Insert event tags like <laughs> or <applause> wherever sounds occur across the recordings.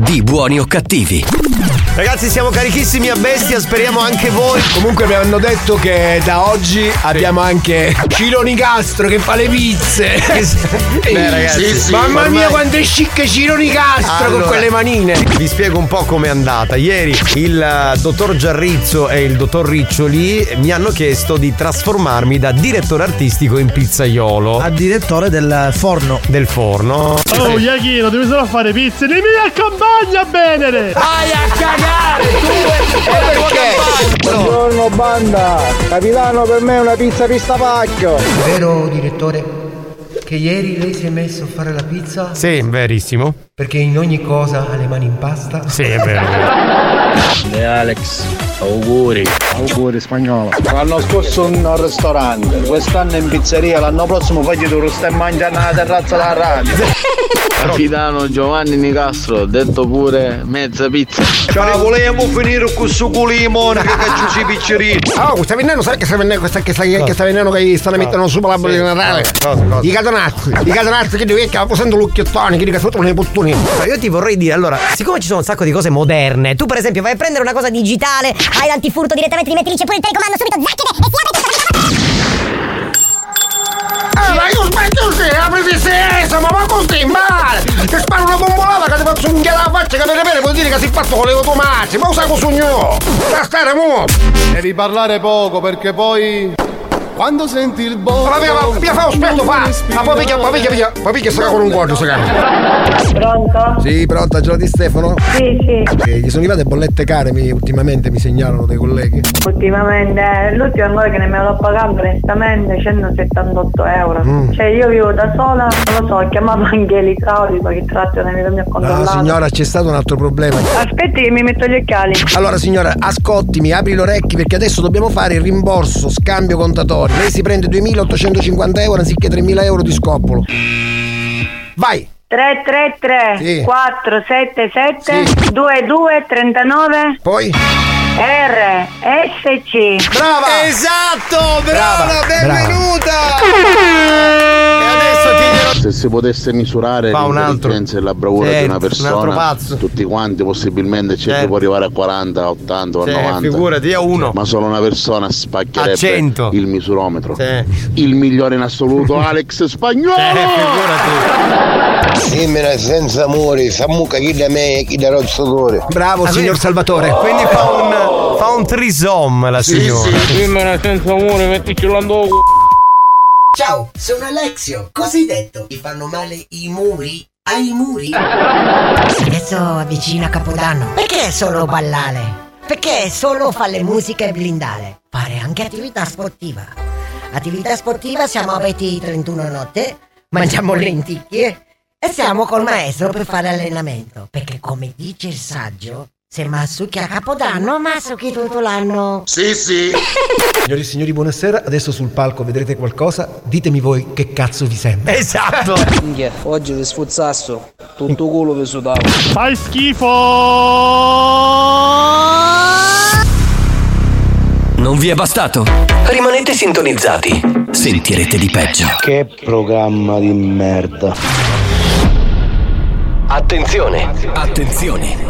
di Buoni o cattivi. Ragazzi, siamo carichissimi a bestia, speriamo anche voi. Comunque mi hanno detto che da oggi abbiamo anche Ciro Nicastro che fa le pizze. Beh, ragazzi, Mamma ormai- mia quanto è chic Ciro Nicastro Allora, con quelle manine. Vi spiego un po' com'è andata. Ieri il eh, dottor Giarrizzo e il dottor Riccioli mi hanno chiesto di trasformarmi da direttore artistico in pizzaiolo. A direttore del forno. Del forno. Oh, Iachino, devi solo fare pizze. Dimmi mi accompagna bene. Vai a cagare tu e la tua campagna. Buongiorno banda, capitano per me una pizza pista pacchio. Vero direttore che ieri lei si è messo a fare la pizza Sì, verissimo. Perché in ogni cosa ha le mani in pasta? Sì, è vero. <laughs> E Alex, auguri. Auguri spagnolo. L'anno scorso un ristorante, quest'anno in pizzeria, l'anno prossimo poi tu stai mangiando alla terrazza della radio. <laughs> Capitano Giovanni Nicastro, detto pure mezza pizza. Ciao, volevamo finire con questo culimone che caccio si piccerini. Oh, questa veneno, sai che sta veneno, questa, che sta, che sta veneno che stanno mettendo su l'albero di Natale? Cosa, cosa? I catanazzi, i catanazzi che devi che posando lucchiettoni, che dica sotto le puttoni. No, io ti vorrei dire, allora, siccome ci sono un sacco di cose moderne, tu per esempio vai a prendere una cosa digitale, Hai l'antifurto direttamente, ti metti lì, c'è pure il telecomando subito, zacchete e si apre tutto. Eh, ma io smetto così, apriti sesamo, ma così male! Ti sparo una bombolata che ti faccio un alla faccia che per bene vuol dire che si è fatto con le automatiche, ma usa così io! Da stare mo! Devi parlare poco perché poi. Quando senti il Ma via, ma via, fa spetto, fa! Ma poi picchia, poi picchia, picchia, poi picchia sta con un cuoio, sta cara! Pronto? Sì, pronta, Gelo di Stefano? Sì, sì. Eh, gli sono arrivate bollette care, mi, ultimamente mi segnalano dei colleghi. Ultimamente, l'ultima ancora che ne me l'ho pagato onestamente 178 euro. Mm. Cioè io vivo da sola, non lo so, ho chiamato <laughs> anche l'idraulico che tratto nella mia No, controllato. signora, c'è stato un altro problema. Aspetti che mi metto gli occhiali. Allora signora, ascoltimi, apri le orecchie perché adesso dobbiamo fare il rimborso, scambio Lei si prende 2.850 euro anziché 3.000 euro di scoppolo. Vai! 333 Sì. 477 22 39 Poi? RSC. Brava! Esatto, Brava, brava, brava. benvenuta! E adesso ti Se si potesse misurare un l'intelligenza e la bravura Certo, di una un persona, pazzo. tutti quanti possibilmente c'è Certo. può arrivare a 40, 80 o Sì, 90. figurati, a uno. Ma solo una persona spaccherebbe A 100. il misurometro. Sì. Il migliore in assoluto, <laughs> Alex Spagnolo! Eh, figurati. Senza amore, fa mucca chi da me e chi da rozzatore. Bravo, Ah, signor Salvatore. Quindi fa un, fa un trisom la signora. Femmina senza amore, mettici l'ando Ciao, sono Alexio. Cosa detto? Ti fanno male i muri? Hai i muri? Adesso avvicina Capodanno. Perché solo ballare? Perché solo fare musica e blindare? Fare anche attività sportiva. Attività sportiva siamo aperti 31 notte, mangiamo lenticchie e siamo col maestro per fare allenamento. Perché come dice il saggio, se massucchi a Capodanno, massucchi tutto l'anno. Sì, sì! <laughs> Signori e signori, buonasera. Adesso sul palco vedrete qualcosa. Ditemi voi che cazzo vi sembra. Esatto. <laughs> Oggi vi sfuzzasso, tutto culo vi sudavo. Fai schifo. Non vi è bastato? Rimanete sintonizzati. Sentirete di peggio. Che programma di merda. Attenzione! Attenzione!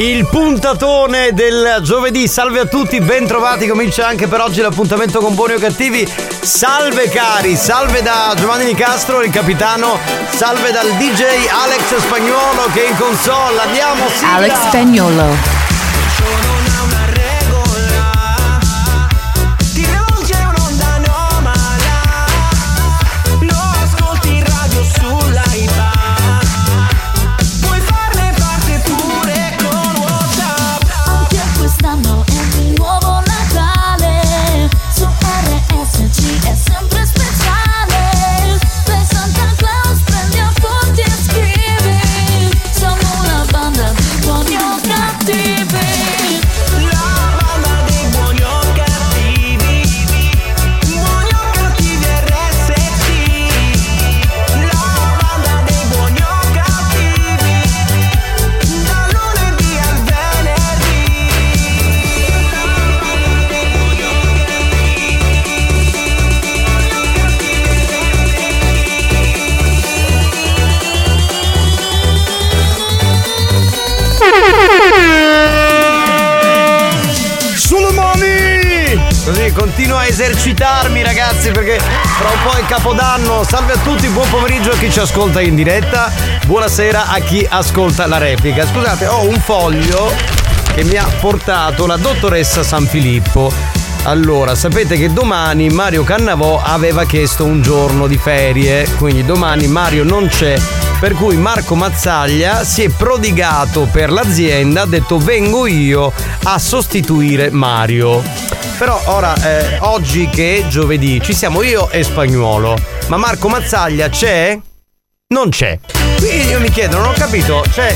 Il puntatone del giovedì, salve a tutti, ben trovati, comincia anche per oggi l'appuntamento con buoni o cattivi. Salve cari, salve da Giovanni Nicastro, il capitano, salve dal DJ Alex Spagnuolo che è in console, andiamo sigla! Alex Spagnolo. Esercitarmi ragazzi perché fra un po' è Capodanno. Salve a tutti, buon pomeriggio a chi ci ascolta in diretta, buonasera a chi ascolta la replica. Scusate, ho un foglio che mi ha portato la dottoressa San Filippo. Allora, sapete che domani Mario Cannavò aveva chiesto un giorno di ferie, quindi domani Mario non c'è, per cui Marco Mazzaglia si è prodigato per l'azienda, ha detto vengo io a sostituire Mario. Però ora, eh, oggi che è giovedì, ci siamo io e Spagnuolo, ma Marco Mazzaglia c'è? Non c'è. Quindi io mi chiedo, non ho capito, cioè...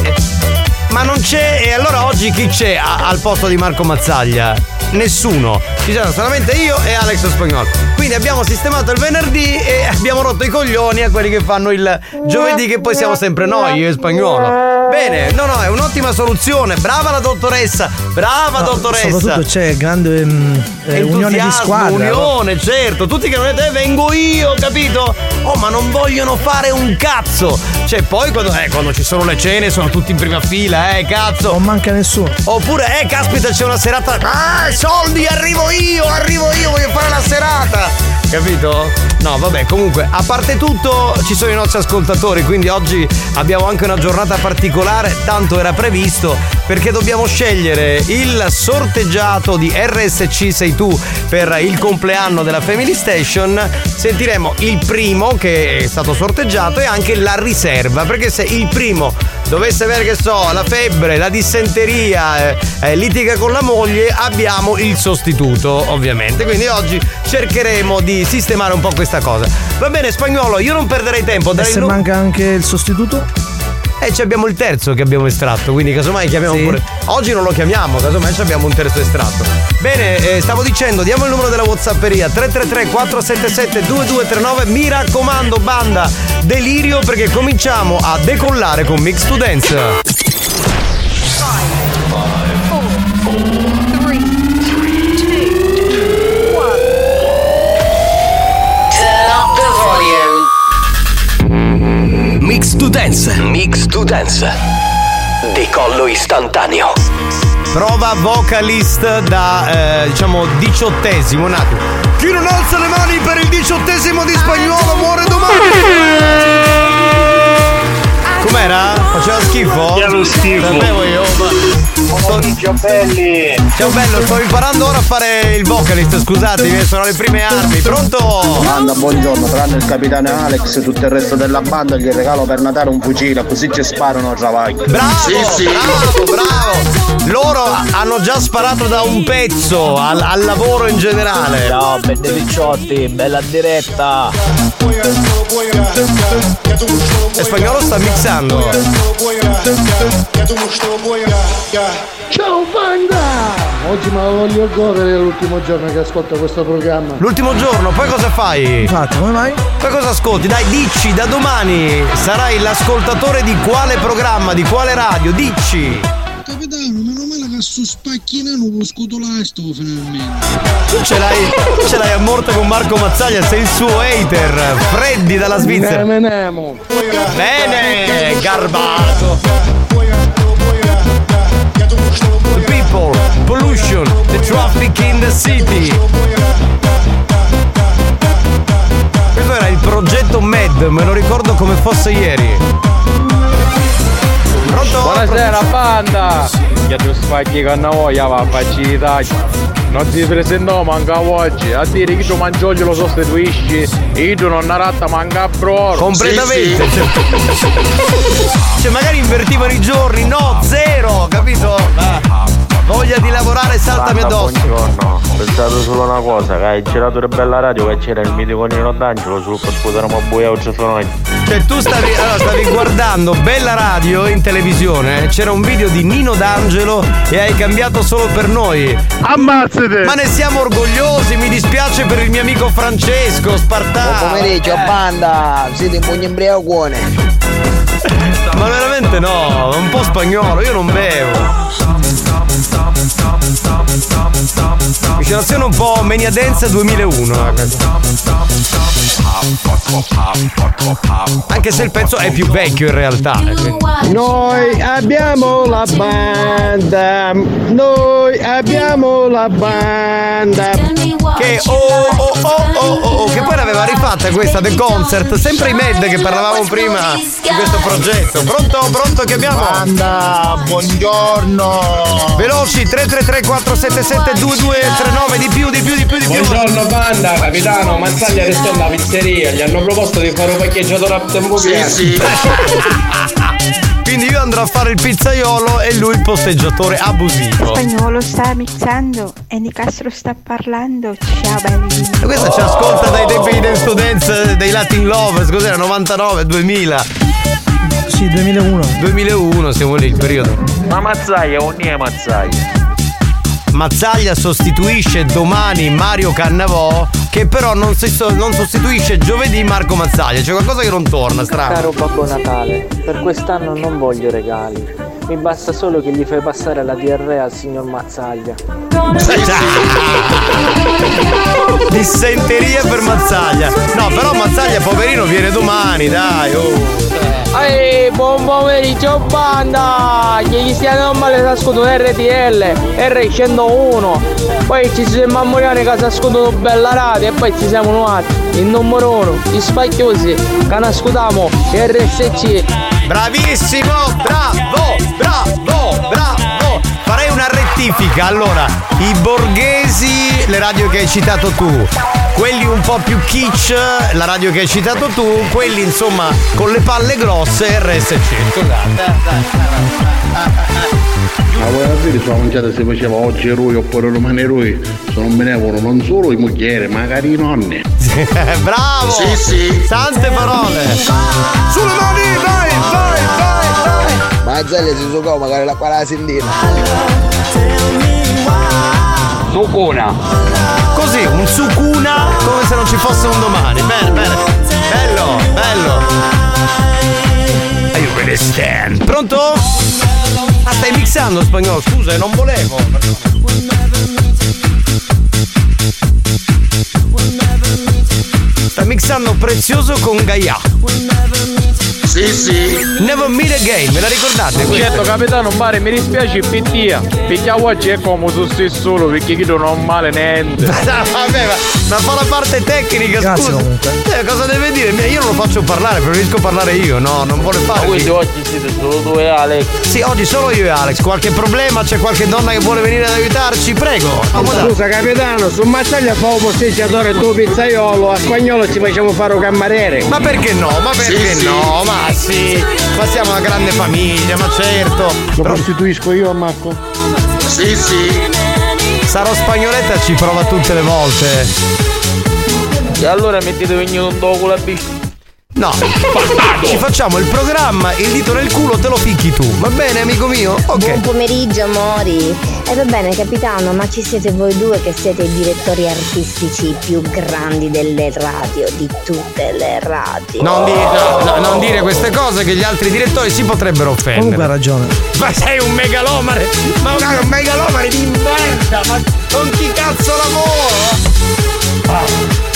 Ma non c'è, e allora oggi chi c'è a- al posto di Marco Mazzaglia? Nessuno. Ci sono solamente io e Alex Spagnolo. Quindi abbiamo sistemato il venerdì e abbiamo rotto i coglioni a quelli che fanno il giovedì, che poi siamo sempre noi, io e Spagnolo. Bene, no, no, è un'ottima soluzione. Brava la dottoressa, brava dottoressa. Soprattutto c'è grande mm, eh, unione di squadra. no? Unione, certo. Tutti che non è te, vengo io, capito? Oh, ma non vogliono fare un cazzo. Cioè, poi quando, eh, quando ci sono le cene sono tutti in prima fila, eh, cazzo. Non manca nessuno. Oppure, eh, caspita, c'è una serata. Ah, soldi, arrivo io, arrivo io, voglio fare la serata. Capito? No, vabbè, comunque, a parte tutto, ci sono i nostri ascoltatori, quindi oggi abbiamo anche una giornata particolare, tanto era previsto, perché dobbiamo scegliere il sorteggiato di RSC Sei Tu per il compleanno della Family Station. Sentiremo il primo che è stato sorteggiato e anche la riserva, perché se il primo dovesse avere, che so, la febbre, la dissenteria, eh, eh, litiga con la moglie, abbiamo il sostituto, ovviamente. Quindi oggi cercheremo di sistemare un po' questa cosa. Va bene, spagnolo, io non perderei tempo. E darei se nu- manca anche il sostituto? Eh, ci abbiamo il terzo che abbiamo estratto, quindi casomai chiamiamo Sì. pure. Oggi non lo chiamiamo, casomai ci abbiamo un terzo estratto. Bene, eh, stavo dicendo, diamo il numero della Whatsapperia 333 477 2239. Mi raccomando, banda, delirio perché cominciamo a decollare con Mix to Mix to Dance. Mix to Dance. Decollo istantaneo. Prova vocalist da eh, diciamo diciottesimo, un attimo. Chi non alza le mani per il diciottesimo di spagnolo muore domani! Com'era? Faceva schifo? Faceva schifo. Sapevo io. ma- Ciao belli! Ciao bello, sto imparando ora a fare il vocalist, scusatemi, sono le prime armi. Pronto? Banda, buongiorno, tranne il capitano Alex e tutto il resto della banda gli regalo per Natale un fucile, così ci sparano a travaglio. Bravo, bravo, bravo. Loro hanno già sparato da un pezzo al, al lavoro in generale. Ciao, belli picciotti, bella diretta. E spagnolo sta mixando. Ciao banda! Oggi me la voglio godere l'ultimo giorno che ascolto questo programma. L'ultimo giorno, poi cosa fai? Infatti, come mai? Poi cosa ascolti? Dai, dici, da domani sarai l'ascoltatore di quale programma, di quale radio? Dici! Capitano, meno male che sto spacchinando lo scutolasto finalmente. Tu ce l'hai, tu ce l'hai a morte con Marco Mazzaglia, sei il suo hater, Freddy dalla Svizzera. Bene, garbato. The people, pollution, the traffic in the city. Questo era il progetto MED, me lo ricordo come fosse ieri. Pronto? Buonasera banda! Che tu spaghi con noi, va facilità. Non ti presentò manca oggi, a dire che tu mangioglio lo sostituisci, io tu non ratta manca pro. Completamente. Cioè, <laughs> cioè, magari invertivano i giorni, no, zero, capito? Ah, voglia di lavorare, saltami addosso. Buongiorno, ho pensato solo una cosa, che hai girato una bella radio che c'era il mitico Nino D'Angelo sul ma buia oggi sono io. Cioè, tu stavi, allora, stavi guardando Bella Radio in televisione, c'era un video di Nino D'Angelo e hai cambiato solo per noi. Ammazzate! Ma ne siamo orgogliosi, mi dispiace per il mio amico Francesco Spartano. Buon pomeriggio, banda! Siete in pugno imbriacone! Ma veramente no, è un po' spagnolo, io non bevo. Miscelazione un po' Mania Dance 2001. eh. Anche se il pezzo è più vecchio in realtà. eh, Noi abbiamo la banda, noi abbiamo la banda. Che oh oh oh oh oh, oh, che poi l'aveva rifatta questa The Concert, sempre i Med che parlavamo prima di questo progetto. Pronto, pronto che abbiamo? Banda, buongiorno. Veloci 333 477 2239 di più, di più, di più, di più. Buongiorno banda, capitano, Mazzaglia restò alla pizzeria, gli hanno proposto di fare un paccheggiatore a tempo pieno. <laughs> Quindi io andrò a fare il pizzaiolo e lui il posteggiatore abusivo. Spagnolo sta mixando e Nicastro sta parlando. Ciao belli. E questa ci ascolta dai tempi di Dance to Dance dei Latin Lovers, cos'era? 99, 2000. Sì, 2001. 2001, siamo lì, il periodo. Ma Mazzaglia, non è Mazzaglia. Mazzaglia sostituisce domani Mario Cannavò, che però non, si- non sostituisce giovedì Marco Mazzaglia. C'è qualcosa che non torna, strano. Caro Babbo Natale, per quest'anno non voglio regali. Mi basta solo che gli fai passare la diarrea al signor Mazzaglia. <laughs> Dissenteria per Mazzaglia. No, però Mazzaglia, poverino, viene domani, dai. Oh. Ehi, buon pomeriggio banda! Gli stiano male si ascoltano RTL, R101. Poi ci siamo a Moriane che si ascoltano bella radio e poi ci siamo noi, il numero uno, gli spacchiosi, che ascoltiamo RSC. Bravissimo, bravo, bravo, bravo. Farei una rettifica. Allora, i borghesi, le radio che hai citato tu. Quelli un po' più kitsch, la radio che hai citato tu. Quelli insomma con le palle grosse, RSC. Ma vuoi vedere sulla mangiata si faceva oggi eroi oppure domani eroi? Se non venivano non solo i mogliere, magari i nonni. <laughs> Bravo! Sì, sì. Tante parole! Sulle mani, vai, vai! Mazzaglia si giocò magari la quale la sindina. Sucuna. Così, un sucuna come se non ci fosse un domani. Bene, bene. Bello, bello. Are you ready stand? Pronto? Ah, stai mixando spagnolo, scusa, non volevo. Sta mixando prezioso con Gaia. Sì, sì. Never meet again, me la ricordate? questa? Certo capitano, pare mi dispiace pittia. Perché oggi è comodo se solo perché io non ho male niente. <laughs> Vabbè, ma, ma fa la parte tecnica, Grazie, scusa. Eh, cosa deve dire? Io non lo faccio parlare, preferisco parlare io, no, non vuole fare. Quindi oggi siete solo tu e Alex. Sì, oggi solo io e Alex. Qualche problema? C'è qualche donna che vuole venire ad aiutarci? Prego. Scusa capitano, su Mazzaglia fa un posteggiatore e tu pizzaiolo, a spagnolo ci facciamo fare un cameriere. Ma perché no? Ma perché no? Ma sì, ma siamo una grande famiglia, ma certo. Lo prostituisco io a Marco? Sì, sì. Sarò spagnoletta ci prova tutte le volte. E allora mettete venuto un dopo la bici. No, ci facciamo il programma, il dito nel culo te lo picchi tu. Va bene, amico mio? Ok. Buon pomeriggio amori. E va bene capitano, ma ci siete voi due che siete i direttori artistici più grandi delle radio, di tutte le radio. Non, di- no, no, non dire queste cose che gli altri direttori si potrebbero offendere. Comunque ha ragione. Ma sei un megalomane! Ma un, un megalomane di merda! Ma con chi cazzo lavoro? Eh,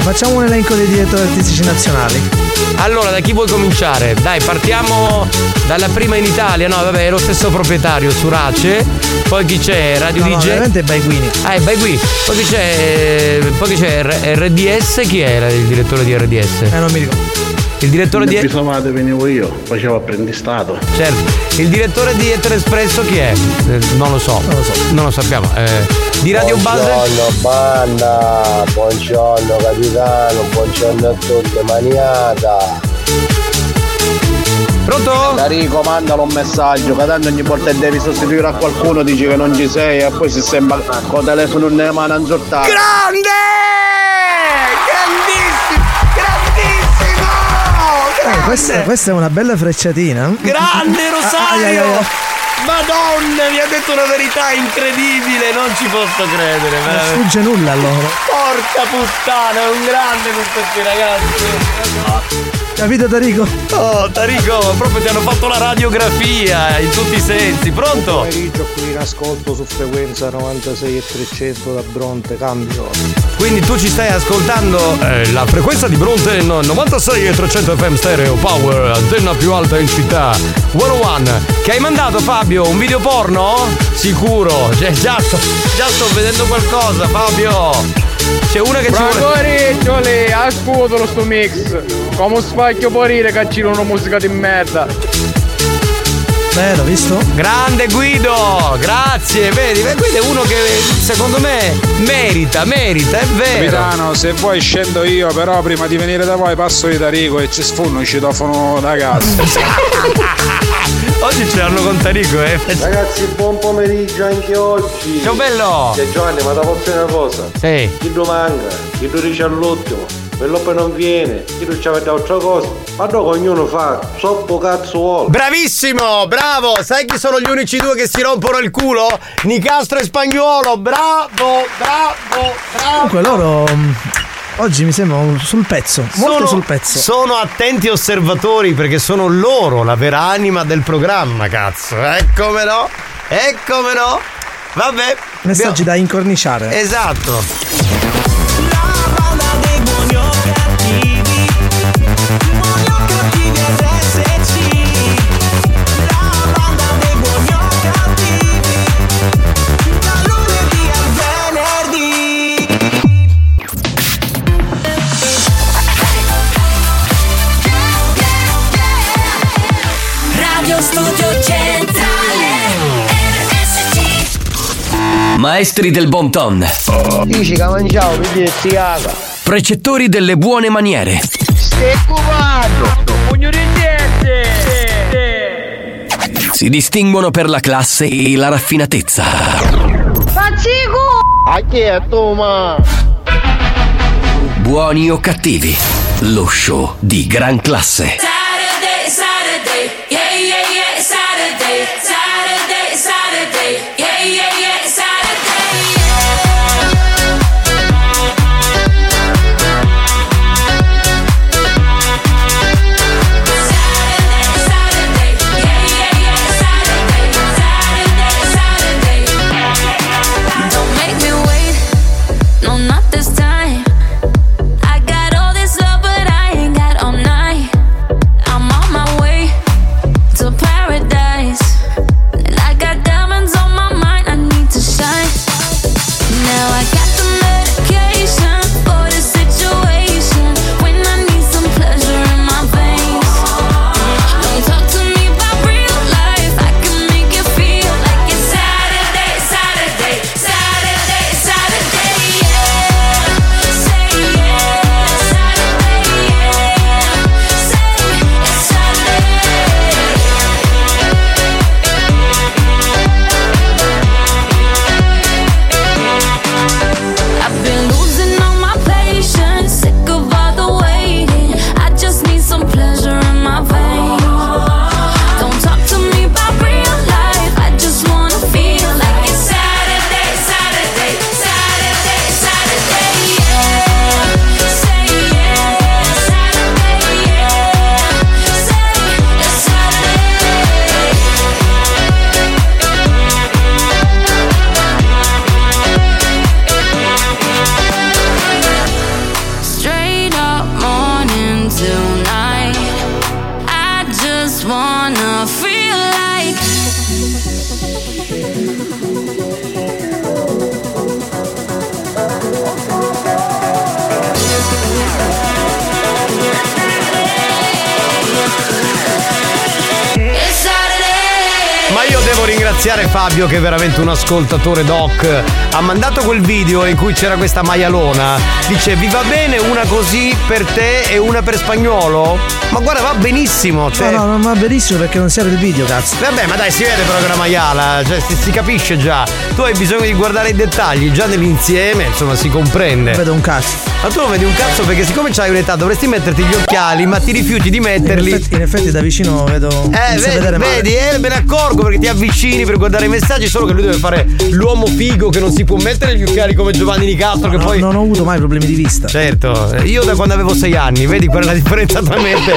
Facciamo un elenco dei direttori artistici nazionali. Allora, da chi vuoi cominciare? Dai, partiamo dalla prima in Italia. No, vabbè, è lo stesso proprietario, Surace. Poi chi c'è? Radio No, no, DJ? veramente è Baiguini. Ah, è Baigui. Poi chi c'è? Poi chi c'è? RDS? Chi era il direttore di RDS? Eh, non mi ricordo. Il direttore di. Pisavate venivo io, facevo apprendistato. Certo. Il direttore di Etero Espresso chi è? Eh, non lo so. Non lo so. Non lo sappiamo. Eh, di Radio Buzz? Buongiorno banda, buongiorno capitano, buongiorno a tutti, maniata. Pronto? Enrico mandalo un messaggio, che tanto ogni volta che devi sostituire a qualcuno dici che non ci sei e poi si sembra con il telefono nelle mani anzortate. Grande! Questa, questa è una bella frecciatina. Grande Ah, ai, ai, ai, Rosario! ai. Madonna, mi ha detto una verità incredibile, non ci posso credere. Non veramente. sfugge nulla a loro. Porca puttana, è un grande questo qui, ragazzi. Capito Tarico? Oh, Tarico, proprio ti hanno fatto la radiografia in tutti i sensi. Pronto? Pomeriggio qui in ascolto su frequenza 96 e 300 da Bronte, cambio. Quindi tu ci stai ascoltando eh, la frequenza di Bronte no- 96 e 300 FM stereo power, antenna più alta in città. 101. Che hai mandato Fabio? Un video porno? Sicuro. Cioè, già sto, già sto vedendo qualcosa, Fabio. C'è una che ci vuole. Lì, ascoltalo sto mix. Come spacchio morire che gira una musica di merda. Vero, visto? Grande Guido, grazie, vedi, Guido è uno che secondo me merita, merita, è vero. Capitano, se vuoi scendo io, però prima di venire da voi passo di Tarico e ci sfunno un citofono da casa. <laughs> Oggi ce l'hanno con Tarico, eh. Ragazzi, buon pomeriggio anche oggi. Ciao bello! Che Giovanni, ma da posso dire una cosa? Sì. Chi lo manca, chi lo dice all'ultimo, quello poi non viene, chi non ci avete altra cosa, ma dopo ognuno fa, troppo cazzo vuole. Bravissimo, bravo! Sai chi sono gli unici due che si rompono il culo? Nicastro e Spagnuolo, bravo, bravo, bravo! Comunque loro oggi mi sembrano sul pezzo, molto Sono- sul pezzo. Sono attenti osservatori perché sono loro la vera anima del programma, cazzo. Ecco no? Ecco no? Vabbè. Messaggi da incorniciare. Esatto. Maestri del bon ton. Dici che mangiavo, mi dici siaga. Precettori delle buone maniere. Stai cubando. Pugno di niente! Si distinguono per la classe e la raffinatezza. Faccico! A chi è tu, ma? Buoni o cattivi. Lo show di gran classe. Veramente un ascoltatore doc. Ha mandato quel video in cui c'era questa maialona. Dice vi va bene una così per te e una per spagnolo? Ma guarda, va benissimo. Cioè... No, no, non va benissimo perché non serve il video, cazzo. Vabbè, ma dai, si vede però che è una maiala, cioè si, si capisce già. Tu hai bisogno di guardare i dettagli, già nell'insieme, insomma, si comprende. Vedo un cazzo. Ma tu non vedi un cazzo perché siccome c'hai un'età dovresti metterti gli occhiali, ma ti rifiuti di metterli. In effetti, in effetti da vicino vedo. Eh, vedi, vedi, eh, me ne accorgo perché ti avvicini per guardare i messaggi, solo che lui deve fare l'uomo figo che non si può mettere gli occhiali come Giovanni Nicastro che No, poi. Non ho avuto mai problemi di vista. Certo, io da quando avevo sei anni, vedi qual è la differenza tra me e te.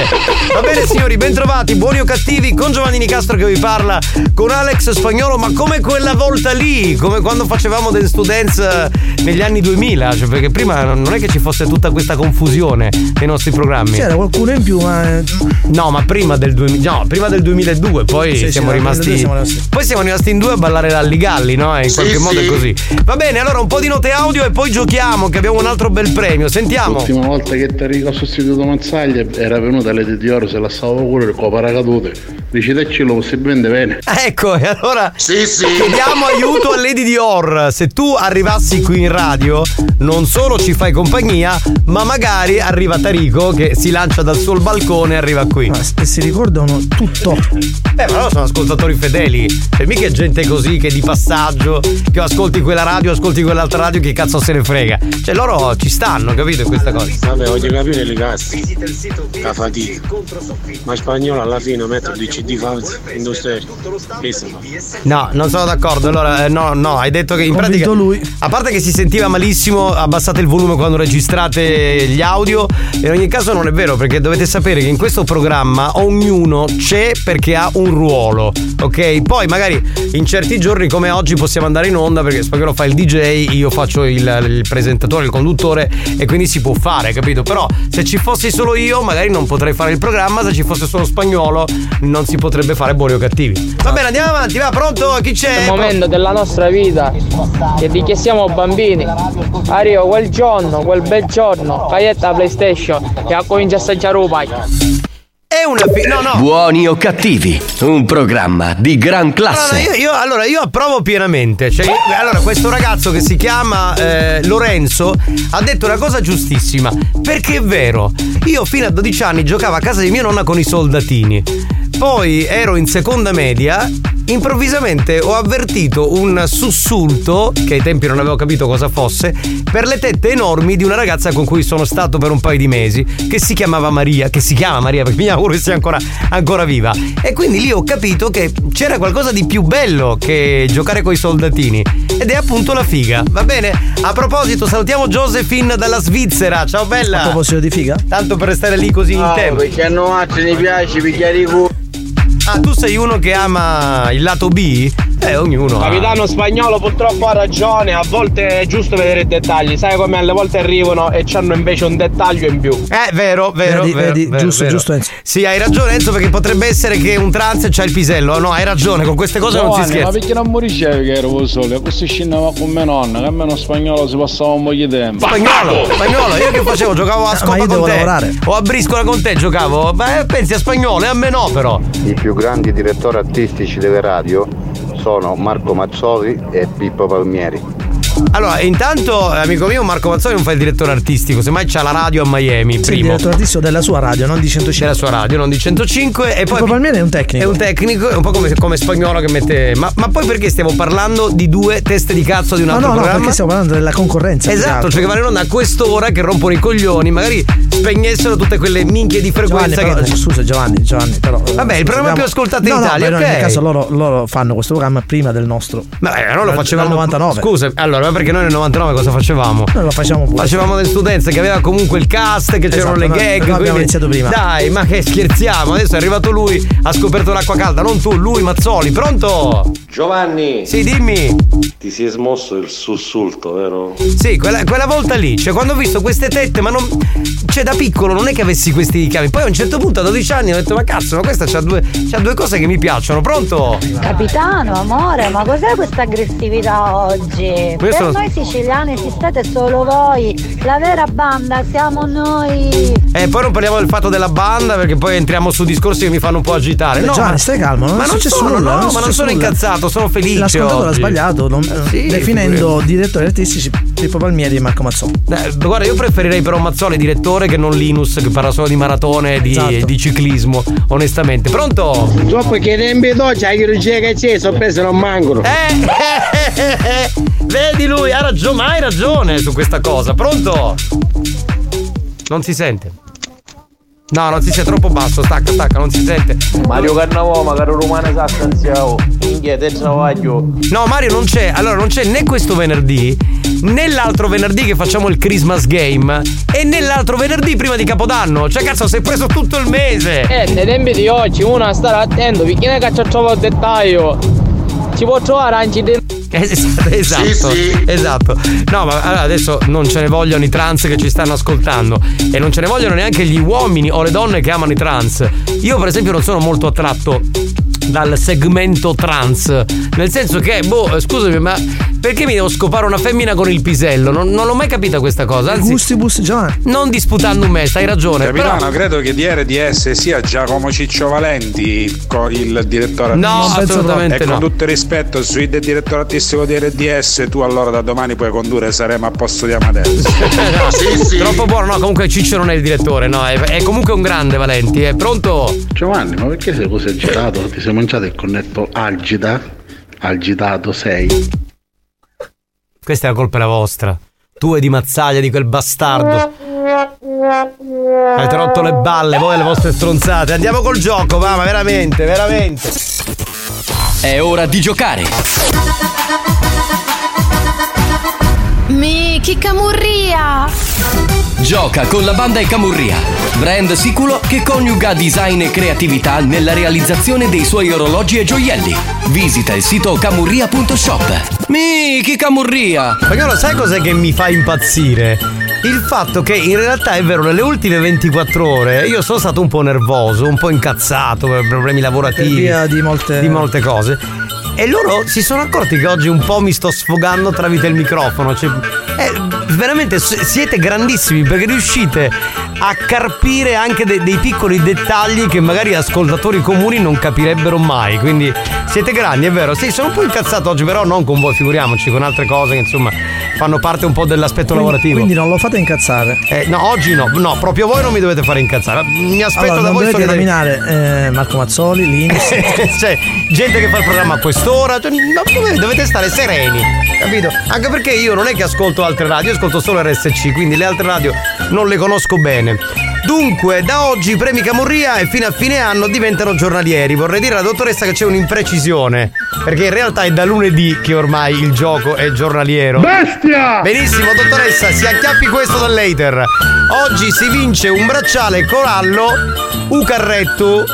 Va bene signori, bentrovati, buoni o cattivi, con Giovanni Nicastro che vi parla, con Alex Spagnolo, ma come quella volta lì, come quando facevamo dance to dance eh, negli anni 2000, cioè perché prima non è che ci fosse tutta questa confusione nei nostri programmi. C'era qualcuno in più, ma. No, ma prima del 2000, no, prima del 2002, poi Sì, siamo rimasti 2002 siamo rimasti. Poi siamo rimasti in due a ballare l'alligalli, no? E in Sì, qualche modo sì. è così. Va bene, allora un po' di note audio e poi giochiamo che abbiamo un altro bel premio. Sentiamo. L'ultima volta che Tarico ha sostituito Mazzaglia era venuta Lady Dior, se la stava pure con paracadute. Dici te ce lo possibilmente bene. <laughs> Ecco, e allora Sì, sì. chiediamo aiuto a Lady Dior. Se tu arrivassi qui in radio, non solo ci fai compagnia, ma magari arriva Tarico che si lancia dal suo balcone e arriva qui. E si ricordano tutto. Eh, ma loro sono ascoltatori fedeli. E mica gente così che di passaggio, che ascolti quella radio, ascolti quell'altra radio, che cazzo se ne frega. Cioè, loro ci stanno, capito? in Questa cosa. Vabbè, voglio capire le casse. La fatica. Ma in spagnolo alla fine metto di CD falsi industriali. Che? No, non sono d'accordo. Allora, eh, no, no, hai detto che in pratica. lui. A parte che si sentiva malissimo, abbassate il volume quando registrate gli audio. In ogni caso non è vero, perché dovete sapere che in questo programma ognuno c'è perché ha un ruolo. Ok? Poi magari in certi giorni come oggi possiamo andare in onda perché Spagnolo fa il DJ, io faccio il, il presentatore, il conduttore e quindi si può fare, capito? Però se ci fossi solo io magari non potrei fare il programma, se ci fosse solo spagnolo non si potrebbe fare buoni o cattivi. Va bene, andiamo avanti, va pronto? Chi c'è? Il momento della nostra vita che di che siamo bambini. Arriva quel giorno, quel bel giorno, caglietta PlayStation e comincia a assaggiare un pai. È una fi- no, no. Buoni o cattivi, un programma di gran Allora classe. io, io- allora, io approvo pienamente. Cioè, io- allora, questo ragazzo che si chiama eh, Lorenzo ha detto una cosa giustissima. Perché è vero, io fino a 12 anni giocavo a casa di mia nonna con i soldatini. Poi ero in seconda media. Improvvisamente ho avvertito un sussulto, che ai tempi non avevo capito cosa fosse, per le tette enormi di una ragazza con cui sono stato per un paio di mesi, che si chiamava Maria, che si chiama Maria, perché mi auguro che sia ancora, ancora viva. E quindi lì ho capito che c'era qualcosa di più bello che giocare coi soldatini. Ed è appunto la figa. Va bene? A proposito, salutiamo Josephine dalla Svizzera. Ciao bella. A proposito di figa? Tanto per restare lì così in tempo. perché a noi mi piace picchiare i culo. Ah, tu sei uno che ama il lato B? Eh, ognuno. ha. Capitano spagnolo purtroppo ha ragione, a volte è giusto vedere i dettagli, sai come alle volte arrivano e hanno invece un dettaglio in più. Eh, vero, vero, Vedi, vero, vedi, vero, giusto, vero. giusto, Enzo. Sì, hai ragione Enzo perché potrebbe essere che un trans c'ha il pisello. No, hai ragione, con queste cose non si Giovanni, scherza. Ma perché non mi dicevi che ero solo? Questo scendeva con mia nonna, che almeno spagnolo si passava un po' di tempo. Spagnolo, spagnolo, io che facevo? Giocavo a ma scopa io con te. lavorare. O a briscola con te giocavo. Beh, pensi a spagnolo e a me no, però. I più grandi direttori artistici delle radio sono Marco Mazzoli e Pippo Palmieri. Allora, intanto, amico mio, Marco Mazzoni non fa il direttore artistico, semmai c'ha la radio a Miami. Sì, il primo. direttore artistico della sua radio, non di 105. Della sua radio, non di 105. E poi. Palmieri è un tecnico. È un tecnico, è un po' come, come spagnolo che mette. Ma, ma poi perché stiamo parlando di due teste di cazzo di un No, altro no, no, programma? perché stiamo parlando della concorrenza. che Esatto, cioè che vanno in onda a quest'ora che rompono i coglioni, magari spegnessero tutte quelle minchie di Giovanni, frequenza però, che. scusa Giovanni, Giovanni, però. eh, Vabbè, il programma più ascoltato in no, Italia, No, però ok. nel caso loro, loro fanno questo programma prima del nostro. Ma eh, noi lo facevamo. dal 99. Scusa, allora, ma perché noi nel 99 cosa facevamo? Noi lo facciamo pure. Facevamo del studenza che aveva comunque il cast, che c'erano Esatto, le noi- gag. noi abbiamo quindi- iniziato prima. Dai, ma che scherziamo? Adesso è arrivato lui, ha scoperto l'acqua calda, non tu, lui, Mazzoli, pronto? Giovanni! Sì, dimmi. Ti si è smosso il sussulto, vero? Sì, quella, quella volta lì, cioè quando ho visto queste tette, ma non. Cioè, da piccolo non è che avessi questi richiami. Poi a un certo punto, a 12 anni, ho detto, ma cazzo, ma questa c'ha due, c'ha due cose che mi piacciono. Pronto? Capitano, amore, ma cos'è questa aggressività oggi? Questo- Per noi siciliani esistete solo voi, la vera banda siamo noi. E poi non parliamo del fatto della banda, perché poi entriamo su discorsi che mi fanno un po' agitare. Eh, No, Giovanni, ma- stai calmo, non ma non sono, nulla, no, non ma non sono nulla. incazzato, sono felice. L'ascoltatore ha sbagliato, non- sì, definendo pure. direttori artistici Pippo Palmieri e Marco Mazzoni. Eh, guarda, io preferirei però Mazzoli direttore che non Linus che parla solo di maratone e di, Esatto. di ciclismo, onestamente. Pronto? Troppo che tempi d'oggi, hai che che c'è, sorprese non mancano. Eh, <laughs> Vedi lui, ha ragione, ma hai ragione su questa cosa. Pronto? Non si sente. No, non si sente, è troppo basso, stacca, stacca, non si sente. Mario Carnavò, magari romano stanziavo. Minchia, te travaglio. No, Mario non c'è. Allora, non c'è né questo venerdì, né l'altro venerdì che facciamo il Christmas Game, e né l'altro venerdì prima di Capodanno. Cioè, cazzo, si è preso tutto il mese. Eh, nei tempi di oggi uno a stare attento, perché che ci trovo il dettaglio. Ci può trovare anche dentro. Esatto, esatto, esatto. No, ma allora adesso non ce ne vogliono i trans che ci stanno ascoltando e non ce ne vogliono neanche gli uomini o le donne che amano i trans. Io, per esempio, non sono molto attratto dal segmento trans. Nel senso che, boh, scusami, ma perché mi devo scopare una femmina con il pisello? Non, non l'ho mai capita questa cosa. Anzi, Gustibus Giovanni. non disputando me, stai ragione. Capitano, Però, credo che di RDS sia Giacomo Ciccio Valenti il direttore No, artistico. assolutamente E con no. tutto il rispetto, sui direttore artistico di RDS, tu allora da domani puoi condurre Saremo a posto di Amadeus. <laughs> no, <laughs> troppo buono. No, comunque Ciccio non è il direttore, no, è, è comunque un grande Valenti. È pronto? Giovanni, ma perché sei così agitato? Ti sei mangiato il connetto Algida? Agitato sei? Questa è la colpa è la vostra. Tu e di Mazzaglia, di quel bastardo. Avete rotto le balle, voi e le vostre stronzate. Andiamo col gioco, va, ma veramente, veramente. È ora di giocare. Mi, che camurria! Gioca con la banda E Camurria, brand sicuro che coniuga design e creatività nella realizzazione dei suoi orologi e gioielli. Visita il sito camurria.shop. Mi, chi Camurria! Spagnolo, sai cos'è che mi fa impazzire? Il fatto che in realtà è vero, nelle ultime 24 ore io sono stato un po' nervoso, un po' incazzato per problemi lavorativi. Per via di molte- di molte cose. E loro si sono accorti che oggi un po' mi sto sfogando tramite il microfono. Cioè, eh, veramente siete grandissimi perché riuscite a carpire anche de- dei piccoli dettagli che magari ascoltatori comuni non capirebbero mai. Quindi siete grandi, è vero. Sì, sono un po' incazzato oggi, però non con voi, figuriamoci, con altre cose che insomma fanno parte un po' dell'aspetto Quindi- lavorativo. Quindi non lo fate incazzare. Eh, no, oggi no, no, proprio voi non mi dovete fare incazzare. Mi aspetto Allora, da voi dovete nominare eh, Marco Mazzoli, <laughs> Linus. cioè, gente che fa il programma a quest'ora, cioè, no, dovete stare sereni, capito? Anche perché io non è che ascolto altre radio, io ascolto solo RSC, quindi le altre radio non le conosco bene. Dunque, da oggi i premi Camurria e fino a fine anno diventano giornalieri. Vorrei dire alla dottoressa che c'è un'imprecisione, perché in realtà è da lunedì che ormai il gioco è giornaliero. Bestia! Benissimo, dottoressa, si acchiappi questo dall'hater. Oggi si vince un bracciale corallo, un carretto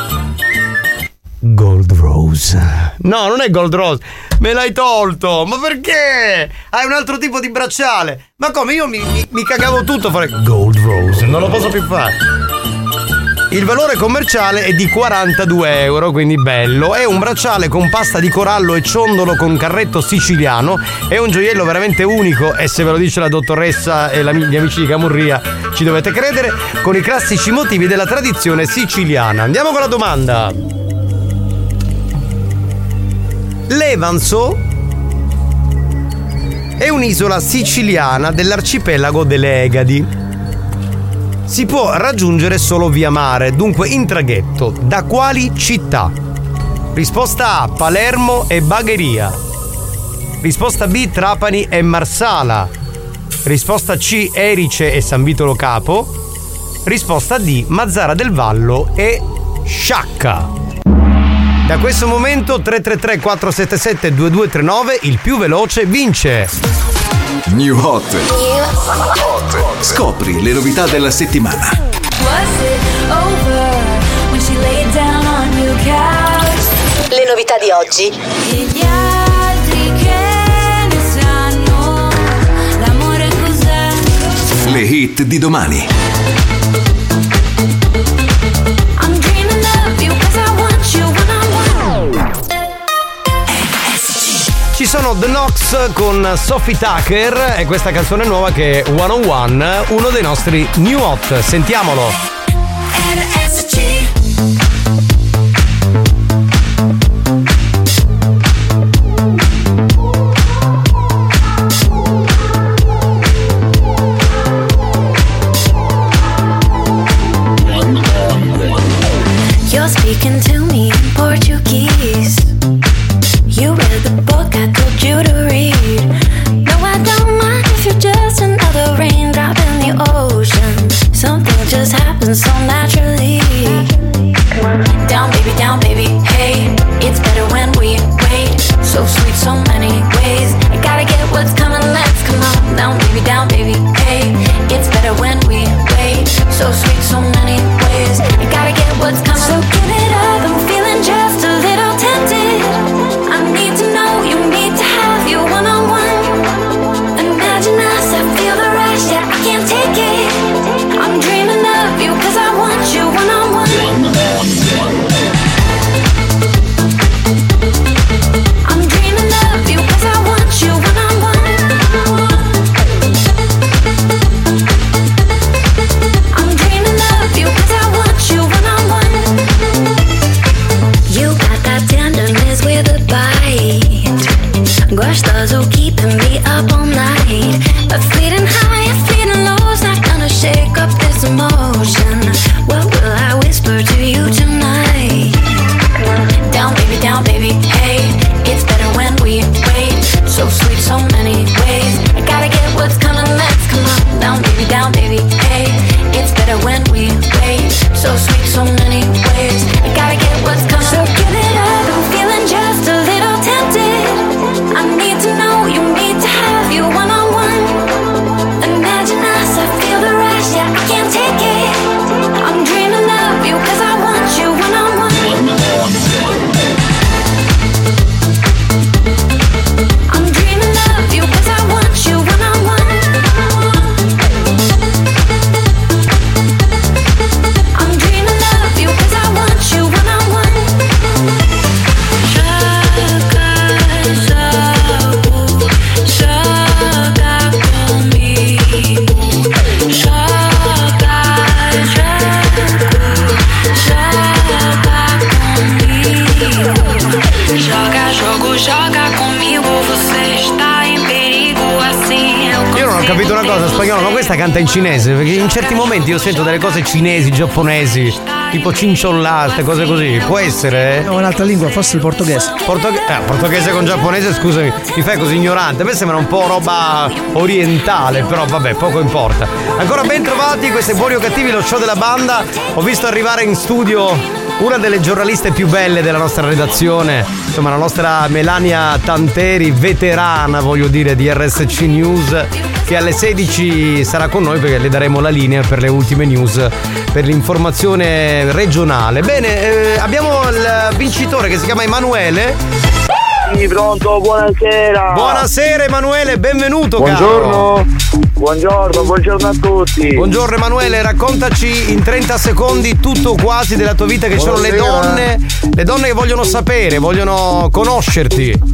Gold Rose. No, non è Gold Rose. Me l'hai tolto. Ma perché? Hai un altro tipo di bracciale. Ma come? Io mi, mi- mi cagavo tutto a fare Gold Rose. Non lo posso più fare. Il valore commerciale è di 42 euro, quindi bello. È un bracciale con pasta di corallo e ciondolo con carretto siciliano. È un gioiello veramente unico e se ve lo dice la dottoressa e la- gli amici di Camurria ci dovete credere, con i classici motivi della tradizione siciliana. Andiamo con la domanda. Levanzo è un'isola siciliana dell'arcipelago delle Egadi. Si può raggiungere solo via mare, dunque in traghetto. Da quali città? Risposta A: Palermo e Bagheria. Risposta B: Trapani e Marsala. Risposta C: Erice e San Vitolo Capo. Risposta D: Mazzara del Vallo e Sciacca. Da questo momento 333 477 2239 il più veloce vince. New Hot. Scopri le novità della settimana. Le novità di oggi. E gli altri che ne sanno l'amore cos'è? Le hit di domani. Ci sono The Knox con Sophie Tucker e questa canzone nuova che è One on One, uno dei nostri new hot. Sentiamolo. Cinesi, giapponesi, tipo cinciollà, queste cose così. Può essere? No, un'altra lingua, forse il portoghese. Portoghe- eh, portoghese con giapponese, scusami, mi fai così ignorante. A me sembra un po' roba orientale, però vabbè, poco importa. Ancora ben trovati, questi buoni o cattivi, lo show della banda. Ho visto arrivare in studio una delle giornaliste più belle della nostra redazione, insomma la nostra Melania Tanteri, veterana voglio dire di RSC News, che alle 16 sarà con noi perché le daremo la linea per le ultime news, per l'informazione regionale. Bene, eh, abbiamo il vincitore che si chiama Emanuele. Sì, pronto, buonasera. Buonasera Emanuele, benvenuto Buongiorno. Buongiorno, buongiorno a tutti. Buongiorno Emanuele, raccontaci in 30 secondi tutto o quasi della tua vita che sono le Buonasera. donne, le donne che vogliono sapere, vogliono conoscerti.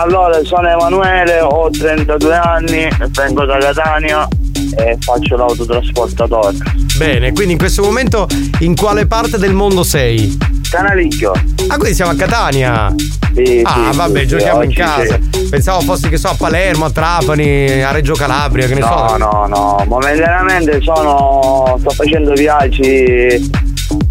Allora, sono Emanuele, ho 32 anni, vengo da Catania e faccio l'autotrasportatore. Bene, quindi in questo momento in quale parte del mondo sei? Canalicchio. Ah, quindi siamo a Catania. Sì, ah, sì, vabbè, sì, giochiamo in casa. Pensavo fossi, che so, a Palermo, a Trapani, a Reggio Calabria, che ne No, so. no, no, momentaneamente sono. sto facendo viaggi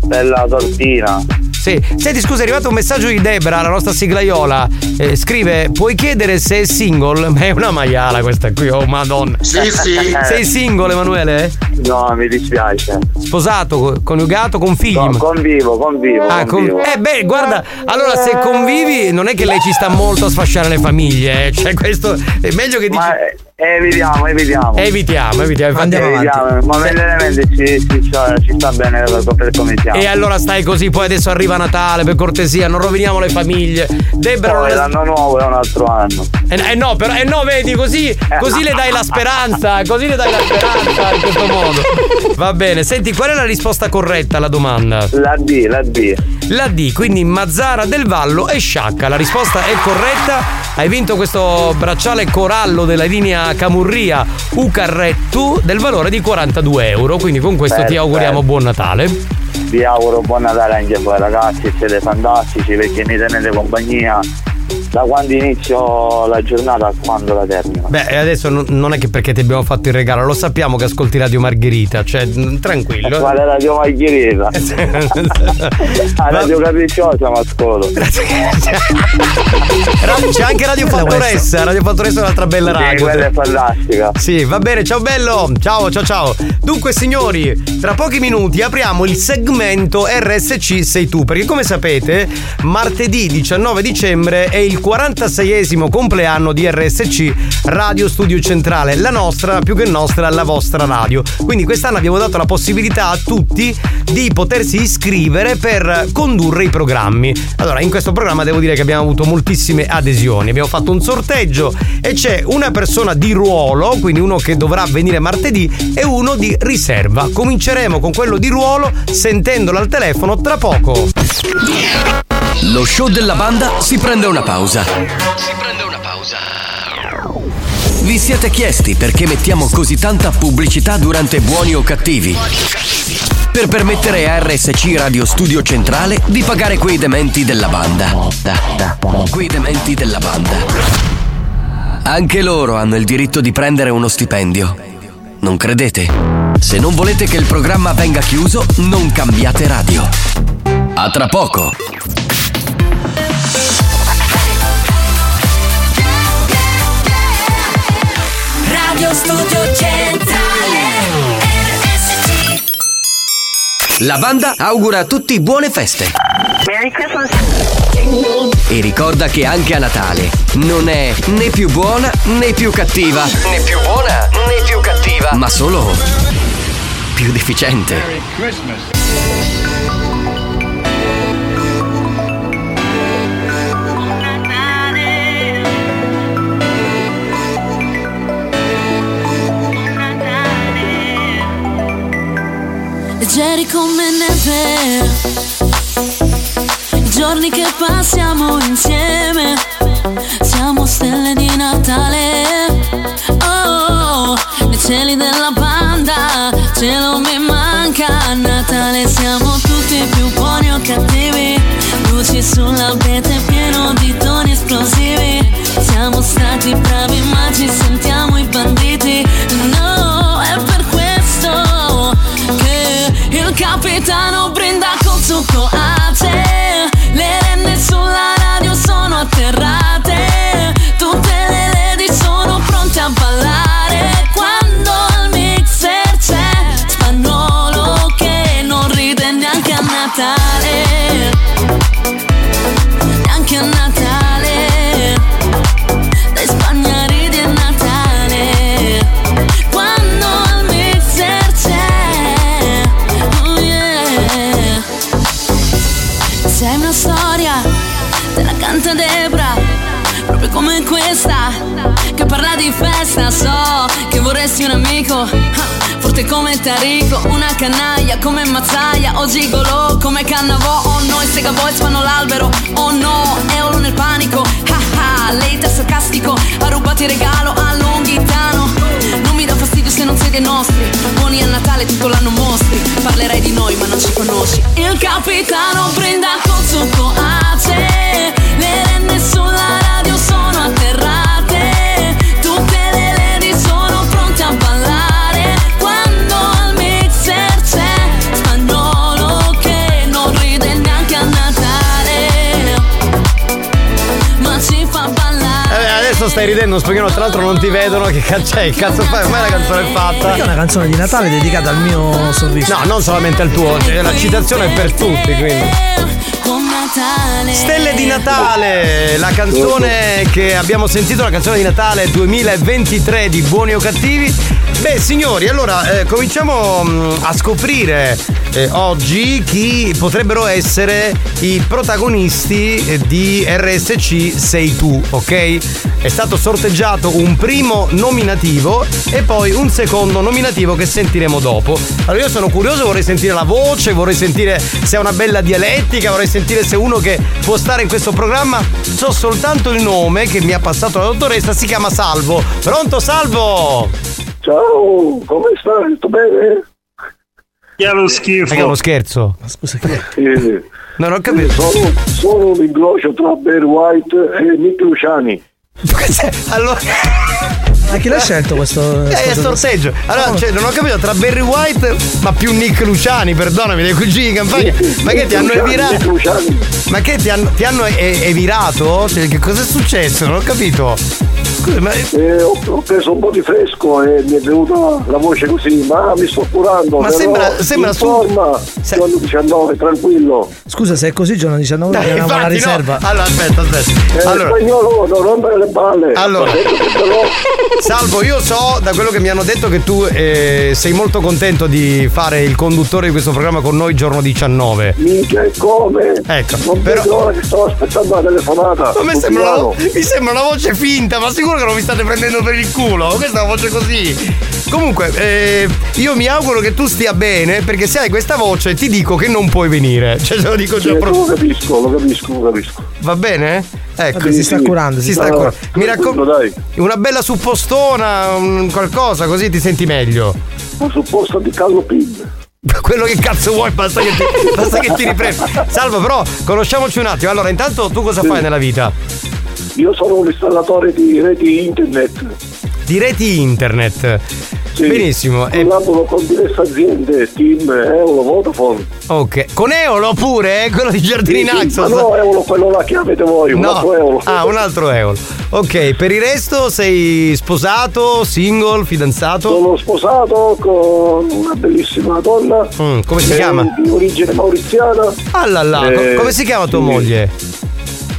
per la tortina. Sì. Senti, scusa, è arrivato un messaggio di Debra, la nostra siglaiola. Eh, scrive: Puoi chiedere se è single? <laughs> Ma è una maiala questa qui, oh madonna. Sì, sì. Sei single, Emanuele? No, mi dispiace. Sposato, co- coniugato, con figli? No, convivo, convivo. Ah, con- convivo. Eh beh, guarda, allora se convivi non è che lei ci sta molto a sfasciare le famiglie, eh. Cioè questo è meglio che dici. Ma eh, evitiamo, evitiamo. Evitiamo, evitiamo, infatti- evitiamo. Momentaneamente ci, ci, sta- ci sta bene per come siamo. E allora stai così, poi adesso arriva Natale, per cortesia, non roviniamo le famiglie. Debra non Poi è- l'anno nuovo è un altro anno. Eh, eh no, però, eh no, vedi, così, così le dai la speranza, così le dai la speranza in questo modo. Va bene, senti, qual è la risposta corretta alla domanda? La D, la D. La D, quindi Mazzara del Vallo e Sciacca. La risposta è corretta. Hai vinto questo bracciale corallo della linea Camurria Ucarrettu del valore di 42 euro. Quindi con questo ti Perfetto. auguriamo buon Natale. Vi auguro buon Natale anche a voi ragazzi, siete fantastici perché mi tenete compagnia da quando inizio la giornata a quando la termino. Beh, e adesso non- è che perché ti abbiamo fatto il regalo, lo sappiamo che ascolti Radio Margherita, cioè mm, tranquillo. Quale radio Margherita? <laughs> A Radio Capricciosa ma ascolto. <laughs> C'è anche Radio Fattoressa, Radio Fattoressa è un'altra bella Sì, radio. quella è fantastica. Sì, va bene, ciao bello. Ciao, ciao, ciao. Dunque, signori, tra pochi minuti apriamo il segmento RSC Sei tu, perché come sapete, martedì 19 dicembre è il 46esimo compleanno di RSC Radio Studio Centrale, la nostra, più che nostra, la vostra radio. Quindi quest'anno abbiamo dato la possibilità a tutti di potersi iscrivere per condurre i programmi. Allora, in questo programma devo dire che abbiamo avuto moltissime adesioni. Abbiamo fatto un sorteggio e c'è una persona di ruolo, quindi uno che dovrà venire martedì, e uno di riserva. Cominceremo con quello di ruolo sentendolo al telefono tra poco. Lo show della banda si prende una pausa. Vi siete chiesti perché mettiamo così tanta pubblicità durante buoni o cattivi? Per permettere a RSC Radio Studio Centrale di pagare quei dementi della banda. Quei dementi della banda. Anche loro hanno il diritto di prendere uno stipendio. Non credete? Se non volete che il programma venga chiuso, non cambiate radio. A tra poco. Radio Studio Centrale La banda augura a tutti buone feste. Merry Christmas E ricorda che anche a Natale non è né più buona né più cattiva. Né più buona né più cattiva. Ma solo più deficiente. leggeri come neve. I giorni che passiamo insieme, siamo stelle di Natale. Oh, i cieli della banda, cielo mi manca, a Natale siamo tutti più buoni o cattivi, luci sull'abete pieno di toni esplosivi, siamo stati bravi ma ci sentiamo i banditi, no, è per questo che il capitano... Forte come Tarico Una canaglia come Mazzaia. O gigolo come Cannavò. Oh no, i Sega Boys fanno l'albero. Oh no, euro nel panico. Ah ah, lei è sarcastico. Ha rubato il regalo a Longhitano. Non mi dà fastidio se non dei nostri. Buoni a Natale tutto l'anno mostri. Parlerai di noi ma non ci conosci. Il capitano brinda col succo a te Le renne sulla adesso stai ridendo spagnolo, tra l'altro non ti vedono. Che cazzo è? Che cazzo fai? Ormai la canzone è fatta. Perché è una canzone di Natale dedicata al mio sorriso. No, non solamente al tuo, cioè, la citazione è per tutti, quindi. con Natale Stelle di Natale, la canzone che abbiamo sentito, la canzone di Natale 2023 di Buoni o Cattivi. Beh, signori, allora eh, cominciamo mm, a scoprire eh, oggi chi potrebbero essere i protagonisti eh, di RSC Sei tu, ok? È stato sorteggiato un primo nominativo e poi un secondo nominativo che sentiremo dopo. Allora io sono curioso, vorrei sentire la voce, vorrei sentire se è una bella dialettica, vorrei sentire se uno che può stare in questo programma. So soltanto il nome che mi ha passato la dottoressa, si chiama Salvo. Pronto Salvo? Ciao, come stai? Tutto bene? Che è lo schifo. È uno scherzo. Ma scusa che. Non ho capito. Sono, sono un incrocio tra Bear White e Nick Luciani. Allora. Ma chi l'ha scelto questo? Eh, è sorteggio. Allora, cioè, non ho capito tra Barry White, ma più Nick Luciani, perdonami, dei cugini di campagna. Ma che ti hanno evirato? Ma che ti hanno, ti hanno evirato? Cioè, che cosa è successo? Non ho capito. Scusa, ma. Eh, ho, ho preso un po' di fresco e mi è venuta la voce così, ma mi sto curando. Ma però sembra- sembra su- forma, giorno 19, tranquillo. Scusa, se è così, giorno 19 Dai, abbiamo una infatti, riserva. no. Allora, aspetta, aspetta. Eh, Allora. spagnolo, non rompere le balle. Allora. Salvo, io so da quello che mi hanno detto che tu eh, sei molto contento di fare il conduttore di questo programma con noi giorno 19. Minchia, come? Ecco, Non però- vedo l'ora che stavo aspettando la telefonata. Ma a me sul sembra una, mi sembra una voce finta, ma sicuro che non mi state prendendo per il culo? Questa è una voce così. Comunque, eh, io mi auguro che tu stia bene, perché se hai questa voce ti dico che non puoi venire. <laughs> Cioè, te lo dico già Sì, proprio. lo capisco, lo capisco, lo capisco. Va bene? Ecco, Vabbè, si sta curando, Si sta sta- curando. Mi raccomando. Una bella suppostona, un qualcosa, così ti senti meglio. Un supposto di Callo Pin. <laughs> Quello che cazzo vuoi, basta che ti, <laughs> basta che ti riprendi. Salvo, però, conosciamoci un attimo. Allora, intanto tu cosa Sì. fai nella vita? Io sono un installatore di reti internet. Di reti internet. Benissimo. E- Collaboro con diverse aziende, Team, Eolo, Vodafone. ok. Con Eolo pure, eh? Quello di Giardini Sì, sì, Naxos. ma no, Eolo, quello là che avete voi, un No. altro Eolo. Ah, un altro Eolo. Ok, per il resto sei sposato, single, fidanzato? Sono sposato con una bellissima donna. Mm, come si eh, chiama? Di origine mauriziana. Ah là là, Eh, come si chiama tua sì. moglie?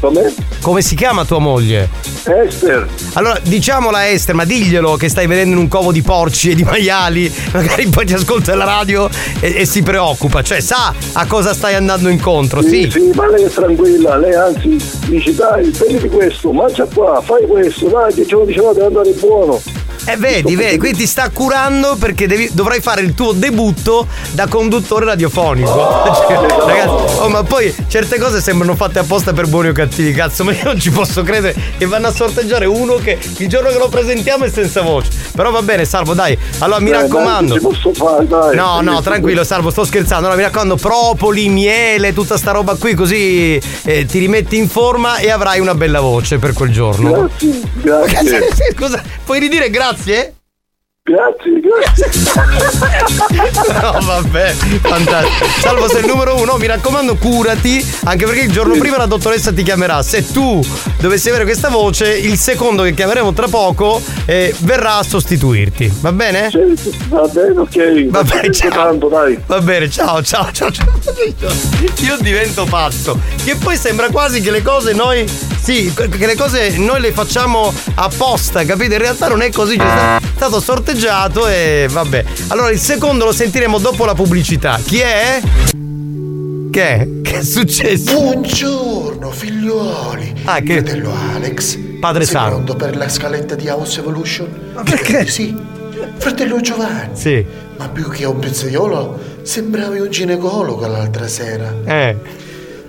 Come? Come si chiama tua moglie? Esther. Allora, diciamola Esther, ma diglielo che stai vedendo in un covo di porci e di maiali, magari poi ti ascolta la radio e, e si preoccupa, cioè sa a cosa stai andando incontro, sì. Sì, ma lei è tranquilla, lei anzi dice dai, prenditi questo, mangia qua, fai questo, dai, che ce lo diceva deve andare buono. E vedi, vedi, quindi ti sta curando perché devi- dovrai fare il tuo debutto da conduttore radiofonico. <laughs> Cioè, ragazzi, oh, ma poi certe cose sembrano fatte apposta per buoni o cattivi, cazzo, ma io non ci posso credere che vanno a sorteggiare uno che il giorno che lo presentiamo è senza voce. Però va bene, Salvo, dai. Allora mi Eh, raccomando. dai, che ci posso fare, dai. No, no, tranquillo, Salvo, sto scherzando. Allora mi raccomando, propoli, miele, tutta sta roba qui, così eh, ti rimetti in forma e avrai una bella voce per quel giorno. Grazie, <laughs> grazie. Scusa, puoi ridire grazie? 값에 Grazie, grazie. <laughs> No, vabbè, fantastico. Salvo sei il numero uno, mi raccomando, curati, anche perché il giorno prima la dottoressa ti chiamerà. Se tu dovessi avere questa voce, il secondo che chiameremo tra poco eh, verrà a sostituirti. Va bene? Va bene, ok. Va bene, ciao. Tanto, dai. Va bene, ciao, ciao, ciao, ciao. Io divento pazzo. Che poi sembra quasi che le cose noi. Sì, che le cose noi le facciamo apposta, capite? In realtà non è così, c'è stato sorteggiato e vabbè. Allora il secondo lo sentiremo dopo la pubblicità. Chi è? Che è? Che è successo? Buongiorno figliuoli. Ah, che- Fratello Alex. Padre Sei Saro. pronto per la scaletta di House Evolution? Ma perché? Sì. Fratello Giovanni. Sì. Ma più che un pizzaiolo, sembravi un ginecologo l'altra sera. Eh.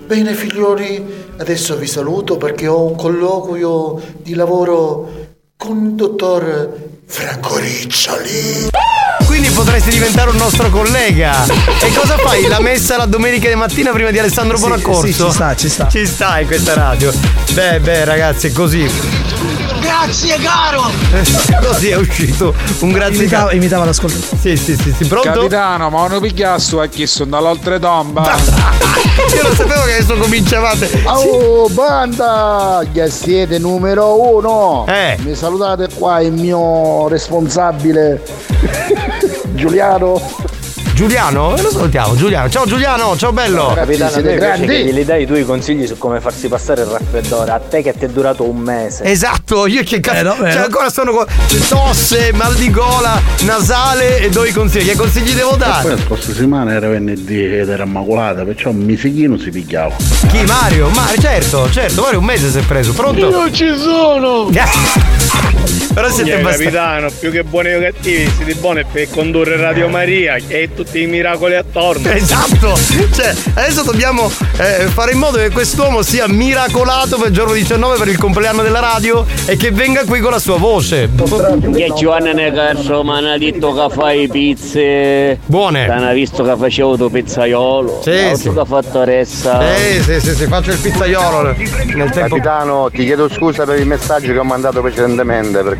Bene figlioli, adesso vi saluto perché ho un colloquio di lavoro con il dottor Franco Riccioli. Quindi potresti diventare un nostro collega. E cosa fai? La messa la domenica di mattina prima di Alessandro Sì, Bonaccorso? sì, ci sta, ci sta. Ci sta in questa radio. Beh, beh, ragazzi, è così. Grazie caro! Così è uscito un grazie Imitava, caro. imitava l'ascoltatore. Sì, sì, sì, sì, pronto? Capitano, ma non pigliasso a chi sono dall'oltretomba. <laughs> Io non sapevo che adesso cominciavate. Oh, banda! Che siete numero uno! Eh. Mi salutate qua il mio responsabile <laughs> Giuliano. Giuliano? Eh, lo salutiamo, Giuliano. Ciao Giuliano, ciao bello. Capitano, siete grandi. che gli dai tu i consigli su come farsi passare il raffreddore. A te che ti è durato un mese. Esatto, io che cazzo. Vero, vero. Cioè, ancora sono con tosse, mal di gola, nasale e do i consigli. Che consigli devo Poi dare? la scorsa settimana era venerdì ed era immacolata, perciò un misichino si pigliava. Chi? Mario? Mario, certo, certo, Mario un mese si è preso, pronto? ci sono! Però siete Siete abbastanza. capitano, più che buoni o cattivi, siete buoni per condurre Radio Maria e tutti i miracoli attorno. <laughs> Esatto, cioè adesso dobbiamo eh, fare in modo che quest'uomo sia miracolato per il giorno 19 per il compleanno della radio e che venga qui con la sua voce. Che Giovanni ne cazzo, ma ne ha detto che fai pizze. Buone. Ha visto che facevo tuo pizzaiolo. Sì, l'altro sì. che ha fatto Ressa. Sì, sì, sì, sì, faccio il pizzaiolo nel tempo. Capitano, ti chiedo scusa per il messaggio che ho mandato precedentemente perché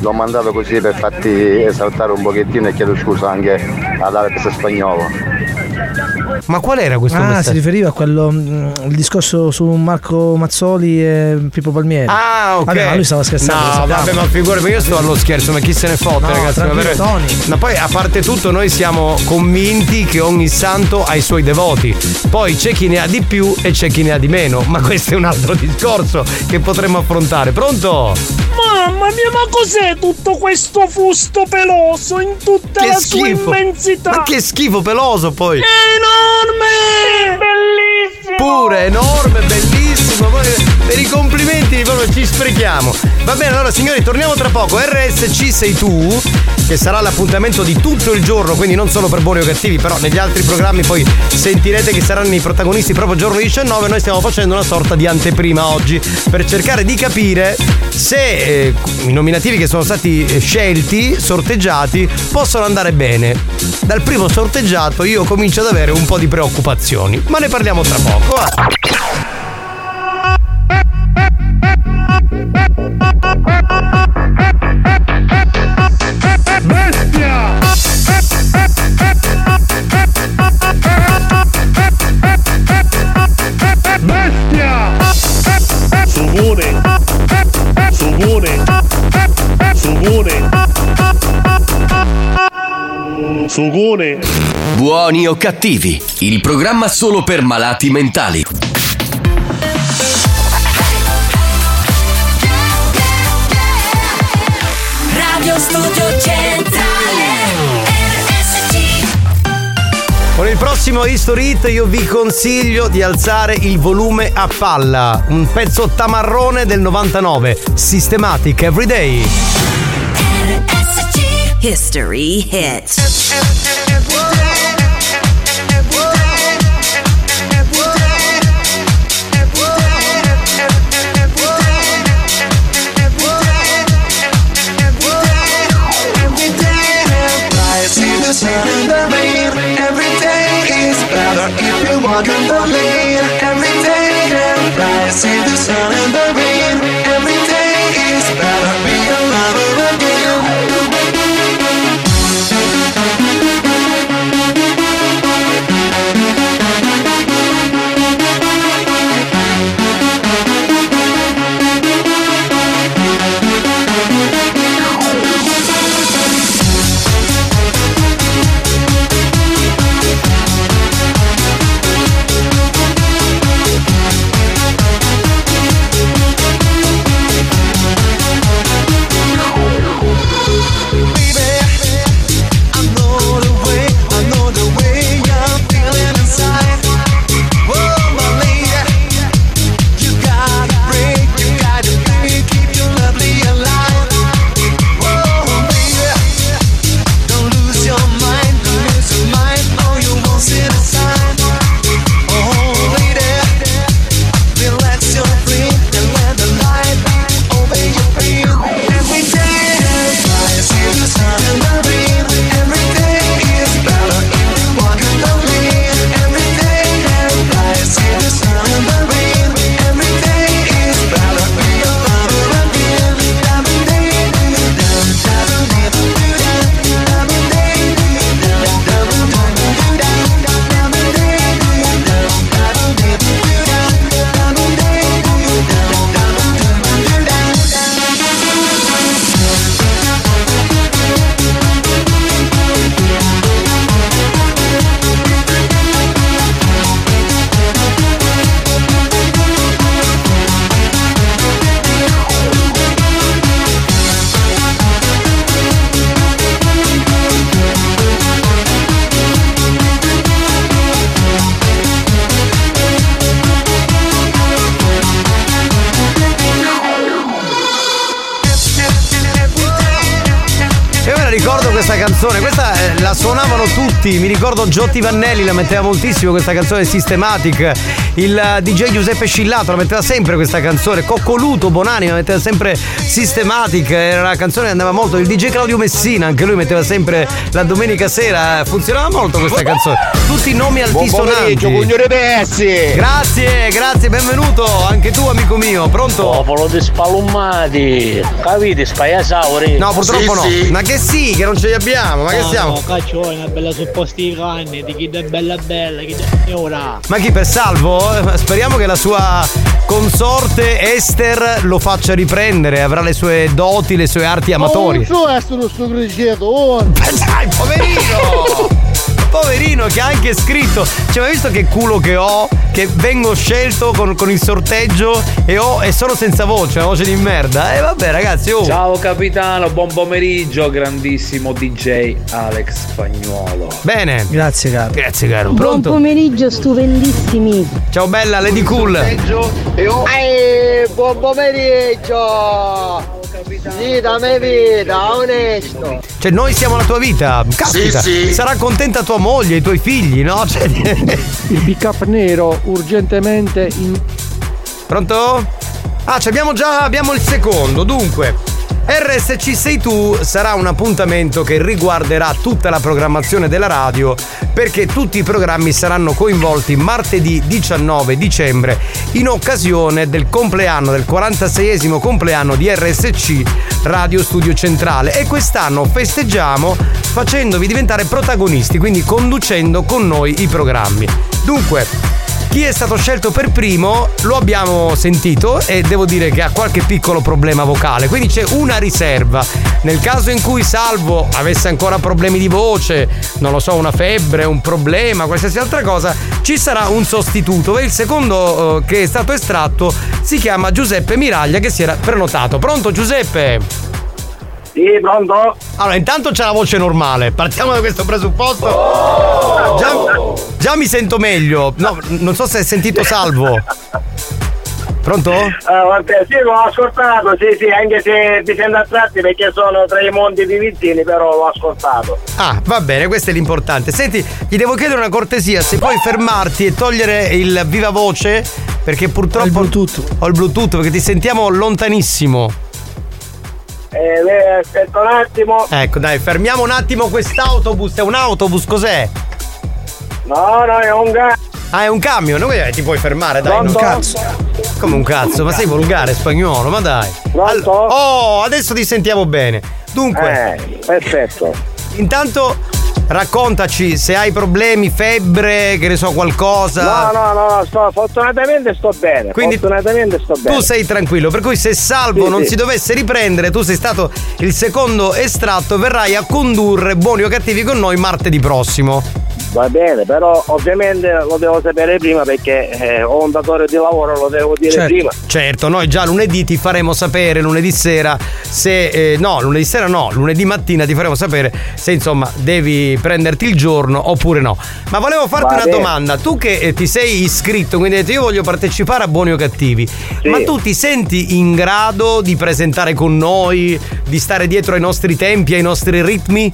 l'ho mandato così per farti esaltare un pochettino e chiedo scusa anche ad Alex Spagnolo. Ma qual era questo Ah, si messaggio? riferiva a quello mm, il discorso su Marco Mazzoli e Pippo Palmieri. Ah, ok. Vabbè, ma lui stava scherzando. No, vabbè, ma figurati, io sto allo scherzo, ma chi se ne fotte, No, ragazzi? Ma, tranquillo, Tony. ma poi, a parte tutto, noi siamo convinti che ogni santo ha i suoi devoti. Poi c'è chi ne ha di più e c'è chi ne ha di meno. Ma questo è un altro <laughs> discorso che potremmo affrontare. Pronto? Mamma mia, ma cos'è tutto questo fusto peloso in tutta Che la sua schifo. immensità? Ma che schifo peloso poi! È enorme! Bellissimo! Pure enorme, bellissimo. Per i complimenti proprio ci sprechiamo. Va bene, allora signori, torniamo tra poco. RSC sei tu, che sarà l'appuntamento di tutto il giorno, quindi non solo per buoni o cattivi, però negli altri programmi poi sentirete che saranno i protagonisti proprio giorno 19. Noi stiamo facendo una sorta di anteprima oggi per cercare di capire se eh, i nominativi che sono stati eh, scelti, sorteggiati, possono andare bene. Dal primo sorteggiato io comincio ad avere un po' di preoccupazioni, ma ne parliamo tra poco. Sugone! Buoni o cattivi, il programma solo per malati mentali. Radio Studio Centrale RSC Con il prossimo History Hit io vi consiglio di alzare il volume a palla. Un pezzo tamarrone del 99, Systematic Everyday. History See the sun in the sun and the rain. Every day is better if you walk in the lane. Every day and night. See the sun in the rain. Tutti, mi ricordo Giotti Vannelli la metteva moltissimo questa canzone Systematic, il eh, DJ Giuseppe Scillato la metteva sempre questa canzone, Coccoluto Bonani la metteva sempre Systematic, era una canzone che andava molto, il DJ Claudio Messina anche lui metteva sempre la domenica sera, funzionava molto questa canzone, tutti i nomi altisonanti. pomeriggio, Cugnore Pessi. Grazie, grazie, benvenuto, anche tu amico mio, pronto? Popolo di spalummati, capite, spaiasauri. No, purtroppo no. Ma che sì, che non ce li abbiamo, ma che siamo? No, caccio, è una bella supposti di canne, di chi è bella bella, chi è ora. Ma chi per salvo? Eh, Speriamo che la sua consorte Esther lo faccia riprendere, avrà le sue doti, le sue arti amatori. Oh, è stato sto criceto, oh. <laughs> Dai, poverino! Poverino che ha anche scritto, cioè, ma hai visto che culo che ho? Che vengo scelto con, con il sorteggio e, ho, e sono senza voce, una voce di merda. E vabbè, ragazzi, oh. Ciao capitano, buon pomeriggio, grandissimo DJ Alex Spagnuolo. Bene. Grazie, caro. Grazie, caro. Buon Pronto? pomeriggio, stupendissimi. Ciao bella, Lady Cool. Ehi, buon pomeriggio! Vita me vita, onesto! Cioè, noi siamo la tua vita. Caspita, Sì, sì. sarà contenta tua moglie, i tuoi figli, no? <laughs> Cioè, Il pick up nero urgentemente in Pronto? Ah, ci abbiamo già abbiamo il secondo. Dunque, RSC Sei Tu sarà un appuntamento che riguarderà tutta la programmazione della radio perché tutti i programmi saranno coinvolti martedì 19 dicembre in occasione del compleanno del 46esimo compleanno di RSC Radio Studio Centrale e quest'anno festeggiamo facendovi diventare protagonisti, quindi conducendo con noi i programmi. Dunque, chi è stato scelto per primo lo abbiamo sentito e devo dire che ha qualche piccolo problema vocale, quindi c'è una riserva. Nel caso in cui Salvo avesse ancora problemi di voce, non lo so, una febbre, un problema, qualsiasi altra cosa, ci sarà un sostituto e il secondo eh, che è stato estratto si chiama Giuseppe Miraglia che si era prenotato. Pronto Giuseppe? Sì, pronto? Allora, intanto c'è la voce normale, partiamo da questo presupposto. Già, già mi sento meglio. No, non so se hai sentito Salvo. Pronto? Ah, vabbè, sì, l'ho ascoltato, sì, sì, anche se mi sento a tratti perché sono tra i monti di Vizzini, però l'ho ascoltato. Ah, va bene, questo è l'importante. Senti, ti devo chiedere una cortesia, se puoi fermarti e togliere il viva voce, perché purtroppo. Ho il Bluetooth. Ho il Bluetooth, perché ti sentiamo lontanissimo. Eh, aspetta un attimo. Ecco, dai, fermiamo un attimo quest'autobus. È un autobus, cos'è? No, no, è un gas. Ah, è un camion, no, eh, ti puoi fermare, dai. Pronto? non cazzo. Come un cazzo, ma sei volgare spagnolo, ma dai. All- oh, adesso ti sentiamo bene. Dunque. Eh, perfetto. Intanto raccontaci se hai problemi, febbre, che ne so, qualcosa. No, no, no, sto, fortunatamente sto bene. Quindi fortunatamente sto bene. Tu sei tranquillo, per cui se Salvo Sì, non sì. si dovesse riprendere, tu sei stato il secondo estratto, verrai a condurre buoni o cattivi con noi martedì prossimo. Va bene, però ovviamente lo devo sapere prima perché eh, ho un datore di lavoro, lo devo dire Certo. prima. Certo, noi già lunedì ti faremo sapere, lunedì sera, se. eh, no, lunedì sera no, lunedì mattina ti faremo sapere se insomma devi prenderti il giorno oppure no. Ma volevo farti Va una bene. domanda, tu che eh, ti sei iscritto, quindi hai detto io voglio partecipare a Buoni o Cattivi, ma tu ti senti in grado di presentare con noi, di stare dietro ai nostri tempi, ai nostri ritmi?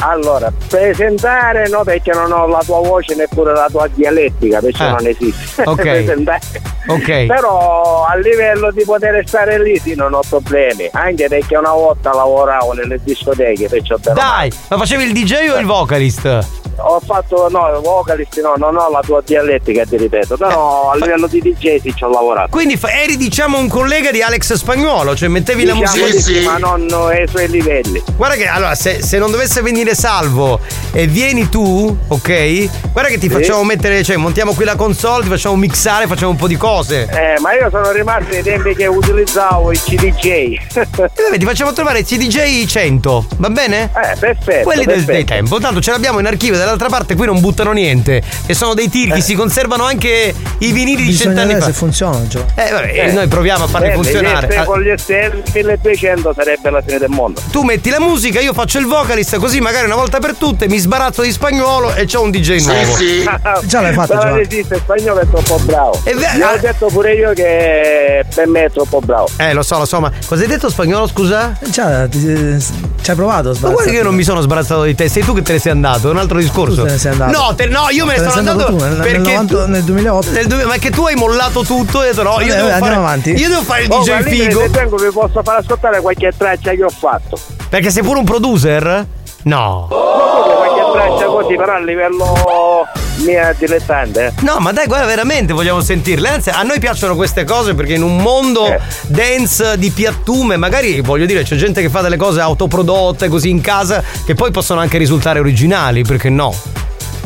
Allora, presentare no perché non ho la tua voce neppure la tua dialettica, perciò Ah. non esiste. <laughs> Ok. Presentare. Ok. Però a livello di poter stare lì sì non ho problemi, anche perché una volta lavoravo nelle discoteche, perciò però Dai, ma facevi il DJ o il vocalist? ho fatto no, vocalist no, non ho la tua dialettica ti ripeto, però a livello di DJ sì ci ho lavorato. Quindi eri diciamo un collega di Alex Spagnuolo, cioè mettevi la Diciamo musica di sì, ma non ai suoi livelli. Guarda che allora se, se non dovesse venire salvo e vieni tu, ok? Guarda che ti Sì. facciamo mettere, cioè montiamo qui la console, ti facciamo mixare, facciamo un po' di cose. Eh, ma io sono rimasto ai tempi che utilizzavo il CDJ. E vabbè, ti facciamo trovare CDJ 100, va bene? Eh, perfetto. Quelli del, perfetto. dei tempo. Tanto ce l'abbiamo in archivio dall'altra parte qui non buttano niente. E sono dei tirchi, si conservano anche i vinili di Bisogna cent'anni vedere fa. se funzionano, Gio. Eh, vabbè, noi proviamo a farli Eh, funzionare. se Con gli esterni 1200 sarebbe la fine del mondo. Tu metti la musica, io faccio il vocalist, così magari una volta per tutte mi sbarazzo di spagnolo e c'ho un DJ nuovo. <laughs> Già l'hai fatto, non esiste, spagnolo è troppo bravo. Vero- Gli ho detto pure io che per me è troppo bravo. Eh, lo so, lo so, ma cosa hai detto spagnolo, scusa? Già, ti- ci hai provato a Ma guarda che io non mi sono sbarazzato di te, sei tu che te ne sei andato, è un altro discorso. Tu te ne sei andato. No, te- no, io me ne Te sono andato, andato tu, nel- nel perché 90 tu- nel 2008. nel duemila- ma è che tu hai mollato tutto e hai detto no, io Vabbè, devo vabbè, fare avanti. Io devo fare il Oh, DJ ma figo. Se tengo vi posso far ascoltare qualche traccia che ho fatto. Perché sei pure un producer? No. Qualche traccia così, però a livello mia dilettante. No, ma dai, guarda, veramente vogliamo sentirle. Anzi, a noi piacciono queste cose perché in un mondo Eh. dance di piattume, magari voglio dire, c'è gente che fa delle cose autoprodotte così in casa che poi possono anche risultare originali, perché no?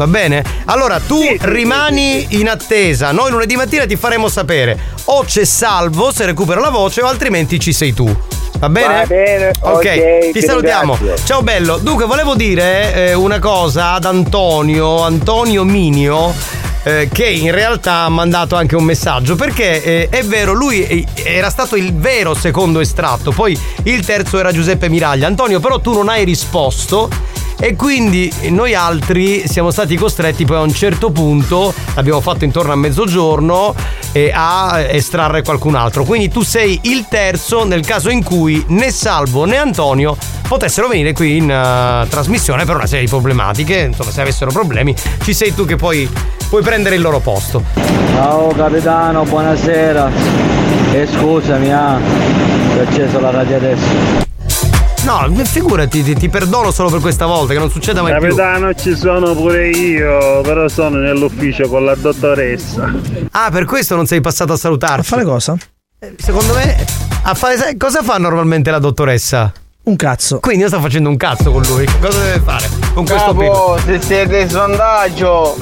Va bene? Allora tu rimani in attesa. Noi lunedì mattina ti faremo sapere o c'è salvo se recupera la voce o altrimenti ci sei tu. Va bene? Va bene, ok, ti ti salutiamo. ringrazio. Ciao bello. Dunque, volevo dire eh, una cosa ad Antonio, Antonio Minio. eh, che in realtà ha mandato anche un messaggio perché eh, è vero, lui eh, era stato il vero secondo estratto, poi il terzo era Giuseppe Miraglia. Antonio, però tu non hai risposto e quindi noi altri siamo stati costretti poi a un certo punto, l'abbiamo fatto intorno a mezzogiorno, eh, a estrarre qualcun altro. Quindi tu sei il terzo nel caso in cui né Salvo né Antonio potessero venire qui in eh, trasmissione per una serie di problematiche. Insomma, se avessero problemi, ci sei tu che poi puoi prendere il loro posto. Ciao capitano, buonasera. E scusami, ah, ho acceso la radio adesso. No, figurati, ti, ti perdono solo per questa volta, che non succeda mai più. Capitano, ci sono pure io, però sono nell'ufficio con la dottoressa. Ah, per questo non sei passato a salutarci. A fare cosa? Secondo me, a fare, cosa fa normalmente la dottoressa? Un cazzo. Quindi io sto facendo un cazzo con lui. Cosa deve fare? Con questo Capo, se siete in sondaggio,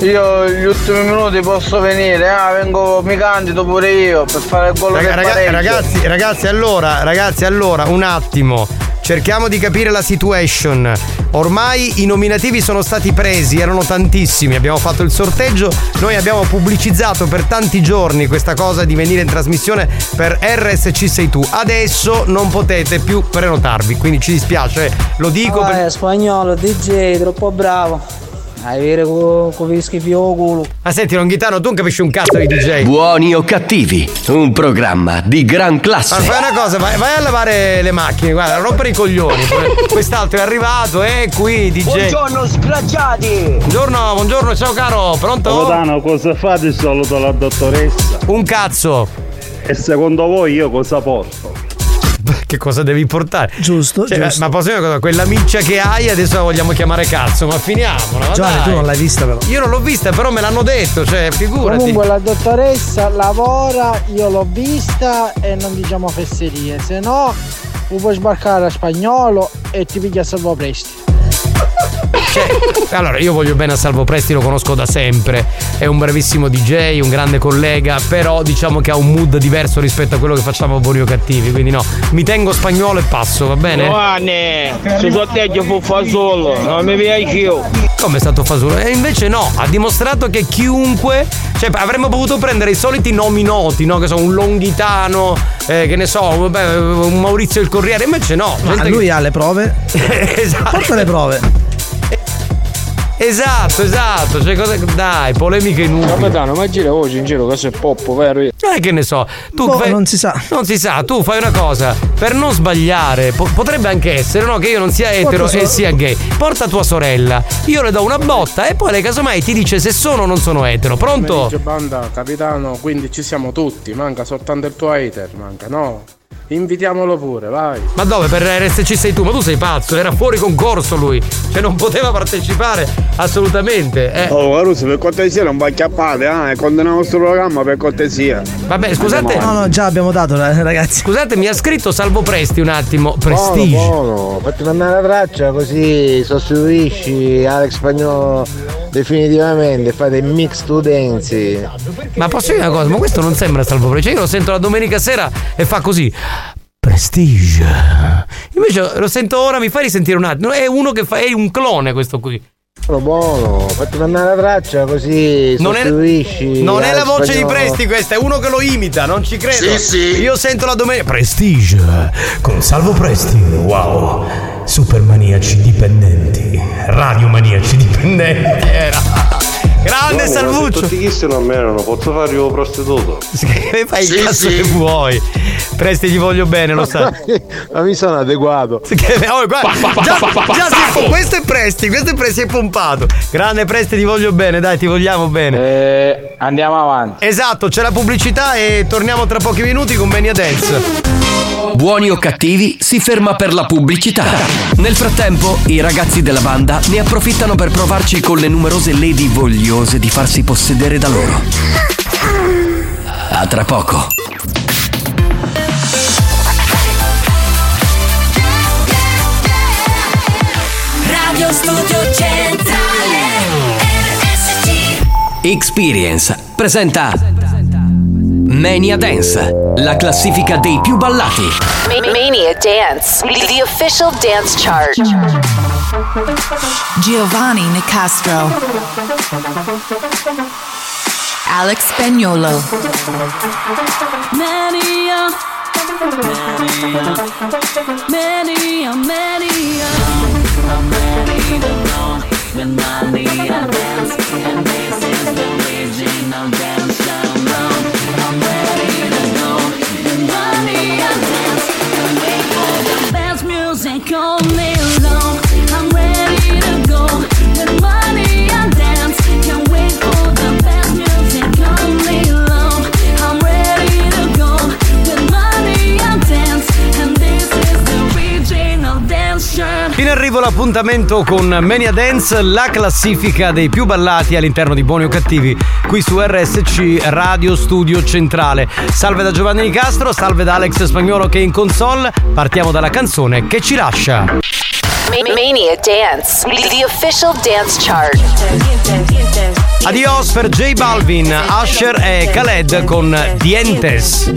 io gli ultimi minuti posso venire, ah, vengo, mi candido pure io per fare il gol Raga- del raga- pareggio. ragazzi, ragazzi, allora, ragazzi, allora, un attimo. Cerchiamo di capire la situation. Ormai i nominativi sono stati presi, erano tantissimi. Abbiamo fatto il sorteggio. Noi abbiamo pubblicizzato per tanti giorni questa cosa di venire in trasmissione per RSC sei tu. Adesso non potete più prenotarvi, quindi ci dispiace. Lo dico per- Ah, è spagnolo, DJ, troppo bravo. Hai vedere con i schifi culo. Ma senti, Longhitano, tu non capisci un cazzo di DJ. Buoni o cattivi, un programma di gran Ma classe. fai una cosa, vai, vai a lavare le macchine, guarda, non rompere i coglioni. <laughs> Quest'altro è arrivato, è qui, DJ. Buongiorno sbracciati! Buongiorno, buongiorno, ciao caro, pronto? Capitano, cosa fate di solito la dottoressa? Un cazzo. E secondo voi io cosa porto? Che cosa devi portare? Giusto, Cioè, giusto. Ma posso dire una cosa? Quella miccia che hai adesso la vogliamo chiamare cazzo, ma finiamola. Giovanni, dai. tu non l'hai vista però. Io non l'ho vista, però me l'hanno detto, cioè, figurati. Comunque la dottoressa lavora, io l'ho vista e non diciamo fesserie, se no puoi sbarcare a spagnolo e ti piglia a salvo presti. Cioè, allora, io voglio bene a Salvo Presti, lo conosco da sempre. È un bravissimo DJ, un grande collega, però diciamo che ha un mood diverso rispetto a quello che facciamo a Buoni o Cattivi. Quindi no, mi tengo spagnolo e passo, va bene? Giovanni, su sorteggio fu fa solo, non mi piace io. Come è stato Fasolo? E invece no, ha dimostrato che chiunque. Cioè, avremmo potuto prendere i soliti nomi noti, no? Che sono un Longhitano, eh, che ne so, un Maurizio il Corriere. Invece no. Ma lui che- ha le prove. <laughs> esatto. Porta le prove. Esatto, esatto. Cioè, cosa... Dai, polemiche inutili. Capitano, ma gira voce in giro che sei poppo, vero? Eh, che ne so, tu Boh, fai- non si sa. Non si sa, tu fai una cosa, per non sbagliare, po- potrebbe anche essere, no, che io non sia etero Porta e so- sia gay. Porta tua sorella, io le do una botta e poi lei casomai ti dice se sono o non sono etero. Pronto? Banda, capitano, quindi ci siamo tutti, manca soltanto il tuo hater, manca, no? Invitiamolo pure, vai. Ma dove? Per RSC sei tu? Ma tu sei pazzo, era fuori concorso lui. Cioè non poteva partecipare assolutamente. Eh. Oh, Caruso, per cortesia non va acchiappate, eh? Condena il nostro programma per cortesia. Vabbè, scusate. No, no, già abbiamo dato, eh, ragazzi. Scusate, mi ha scritto Salvo Presti un attimo. Prestige. Buono, fatti mandare la traccia così sostituisci Alex Spagnolo definitivamente, fate il mix to dance. Ma posso dire una cosa? Ma questo non sembra Salvo Presti. Cioè, io lo sento la domenica sera e fa così. Prestige. Invece lo sento ora, mi fai risentire un attimo. È uno che fa. È un clone questo qui. Buono, fatti mandare la traccia così Non è, non è la Alex voce di Spagnolo. Presti questa, è uno che lo imita, non ci credo. Sì, sì. Io sento la domenica. Prestige con Salvo Presti. Wow. Supermaniaci dipendenti. Radiomaniaci dipendenti. Era. Grande Salvuccio. Tutti questi non mi erano, posso fare io prostituto? <laughs> Che fai Sì, il cazzo sì. che vuoi? Presti gli voglio bene, lo sai. Ma mi sono adeguato. Che- oh, guarda, già, già si- questo è Presti, questo è Presti è pompato. Grande Presti, ti voglio bene, dai, ti vogliamo bene. Eh, andiamo avanti. Esatto, c'è la pubblicità e torniamo tra pochi minuti con Mania Dance. Buoni o cattivi si ferma per la pubblicità. Nel frattempo, i ragazzi della banda ne approfittano per provarci con le numerose lady vogliose di farsi possedere da loro. A tra poco. Radio Studio Centrale RSC Experience presenta Mania Dance, la classifica dei più ballati. Ma- Mania Dance, the official dance chart. Giovanni Nicastro. Alex Spagnolo. Mania Mania Mania go with Mania Dance And this is the original dance arrivo l'appuntamento con Mania Dance, la classifica dei più ballati all'interno di Buoni o Cattivi, qui su RSC Radio Studio Centrale. Salve da Giovanni Nicastro, salve da Alex Spagnolo che è in console. Partiamo dalla canzone che ci lascia. Ma- Mania Dance, the official dance chart. Adios per J Balvin, Usher e Khaled con Dientes.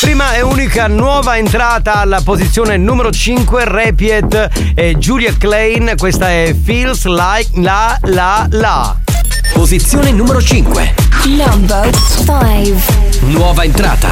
Prima e unica nuova entrata alla posizione numero 5, Repiet e Julia Klein. Questa è Feels Like La La La. Posizione numero 5. Number 5. Nuova entrata.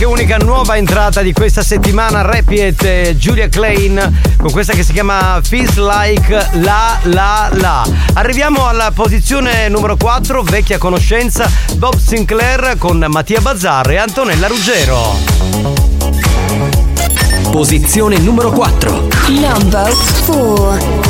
Anche unica nuova entrata di questa settimana, Repiet e Julia Klein, con questa che si chiama Feels Like La La La. Arriviamo alla posizione numero 4, vecchia conoscenza, Bob Sinclair con Mattia Bazzar e Antonella Ruggero. Posizione numero 4. Number 4.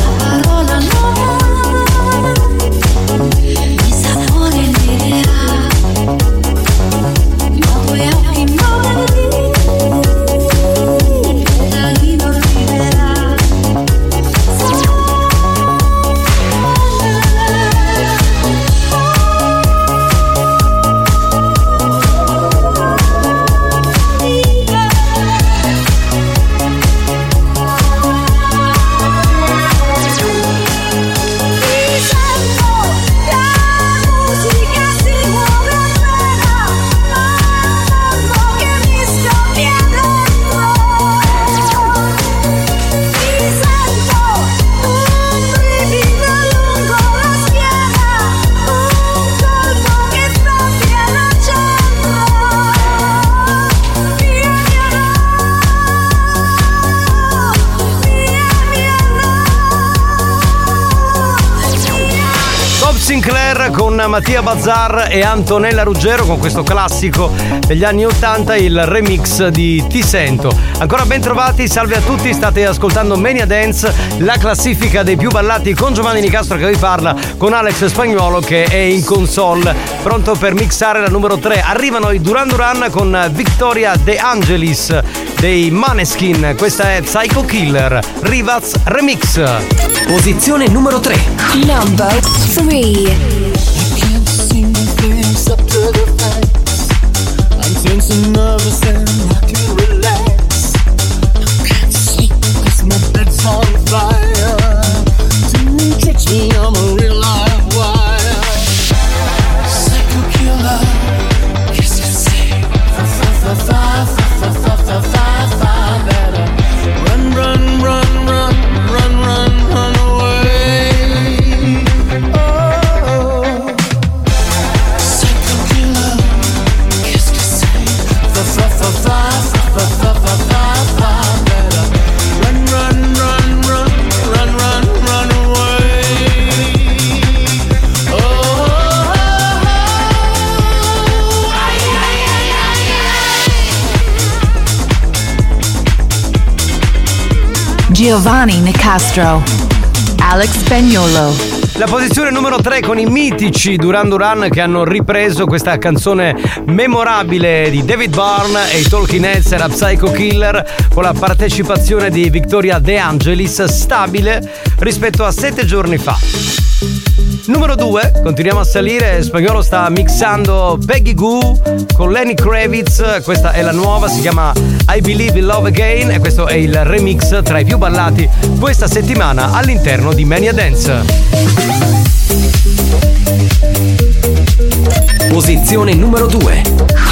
Mattia Bazzar e Antonella Ruggero con questo classico degli anni 80, il remix di Ti Sento. Ancora ben trovati, salve a tutti, state ascoltando Mania Dance, la classifica dei più ballati con Giovanni Nicastro che vi parla, con Alex Spagnuolo che è in console, pronto per mixare la numero 3. Arrivano i Duran Duran con Victoria De Angelis dei Maneskin, questa è Psycho Killer, Rivaz Remix. Posizione numero 3. Number 3. makes me nervous and Giovanni Nicastro. Alex Spagnolo. La posizione numero 3 con i mitici Duran Duran che hanno ripreso questa canzone memorabile di David Byrne e i Talking Heads era Psycho Killer con la partecipazione di Victoria De Angelis stabile rispetto a sette giorni fa. Numero 2, continuiamo a salire, Spagnolo sta mixando Peggy Goo con Lenny Kravitz, questa è la nuova, si chiama I Believe in Love Again e questo è il remix tra i più ballati questa settimana all'interno di Mania Dance. Posizione numero 2.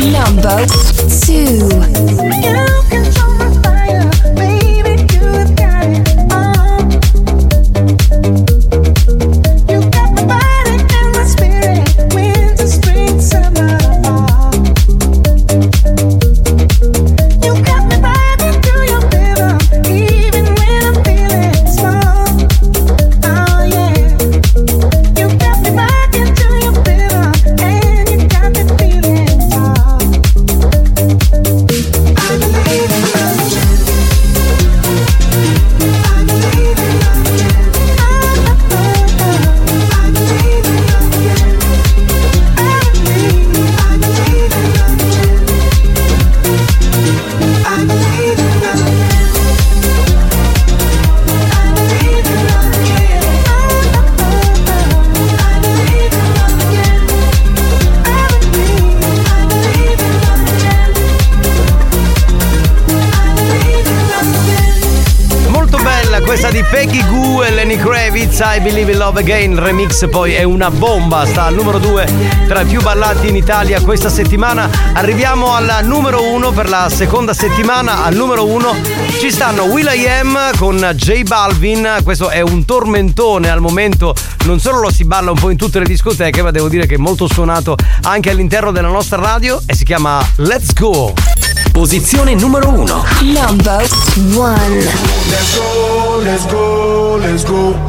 Number 2. Love Again, il remix poi è una bomba, sta al numero 2 tra i più ballati in Italia questa settimana. Arriviamo al numero 1 per la seconda settimana, al numero 1 ci stanno Will.i.am con J Balvin, questo è un tormentone al momento, non solo lo si balla un po' in tutte le discoteche, ma devo dire che è molto suonato anche all'interno della nostra radio e si chiama Let's Go. Posizione numero 1. Number 1. Let's go, let's go, let's go.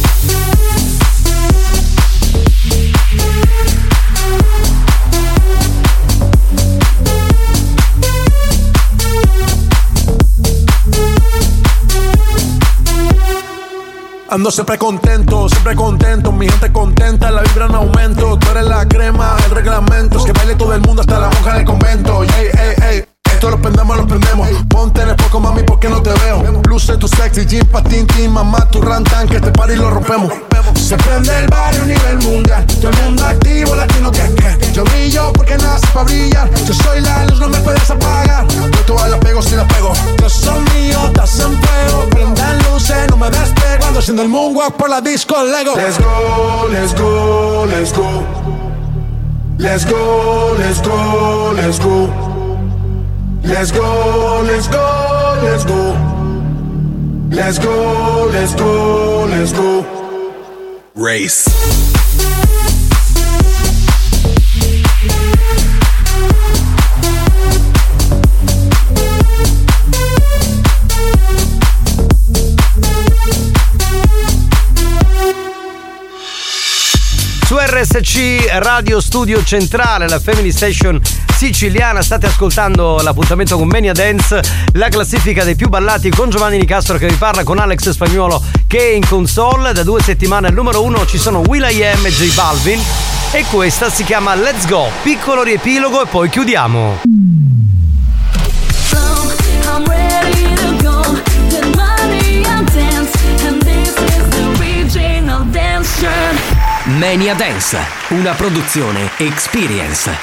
Ando siempre contento, siempre contento, mi gente contenta, la vibra en aumento. Tú eres la crema, el reglamento. Es que baile todo el mundo hasta la monja del convento. Ey, ey, ey. Esto lo prendemos, lo prendemos. Ponte en el poco, mami, porque no te veo. Luce tu sexy, jean, patín, tin, mamá, tu rantan, que este party lo rompemos. Se prende el barrio a nivel mundial. Todo el mundo activo, latino que que. Yo brillo porque nace para brillar. Yo soy la luz, no me puedes apagar. Yo todas la pego si la pego. Yo soy mío, estás en fuego. Prendan luces, no me despego. Ando haciendo el moonwalk por la disco Lego. Let's go, let's go, let's go. Let's go, let's go, let's go. Let's go, let's go, let's go. Let's go, let's go, let's go. Race. RSC Radio Studio Centrale, la Family Station siciliana, state ascoltando l'appuntamento con Mania Dance, la classifica dei più ballati con Giovanni Nicastro che vi parla con Alex Spagnuolo che è in console. Da due settimane al numero uno ci sono Will.i.am e J Balvin e questa si chiama Let's Go, piccolo riepilogo e poi chiudiamo. Mania Dance, una produzione Experience.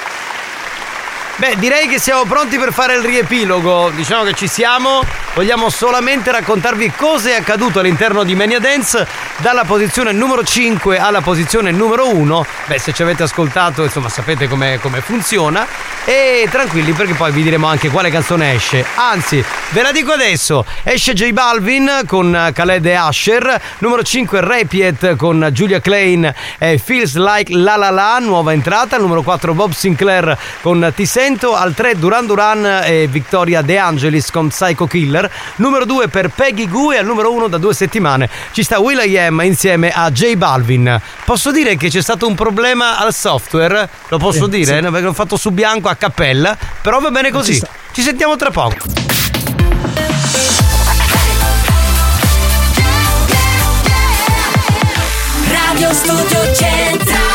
Beh, direi che siamo pronti per fare il riepilogo. Diciamo che ci siamo. Vogliamo solamente raccontarvi cosa è accaduto all'interno di Mania Dance dalla posizione numero 5 alla posizione numero 1. Beh, se ci avete ascoltato, insomma, sapete come funziona. E tranquilli perché poi vi diremo anche quale canzone esce. Anzi, ve la dico adesso. Esce J Balvin con Khaled e Asher. Numero 5 Rapiet con Julia Klein e Feels Like La La La, nuova entrata. Numero 4 Bob Sinclair con Ti Sento. Al 3 Duran Duran e Victoria De Angelis con Psycho Killer. Numero 2 per Peggy Goo e al numero 1 da due settimane ci sta Will.i.am insieme a J Balvin. Posso dire che c'è stato un problema al software? Lo posso Sì, dire? sì. Perché l'ho fatto su bianco a cappella. Però va bene così. Ci. Ci sentiamo tra poco. Radio Studio Centrale.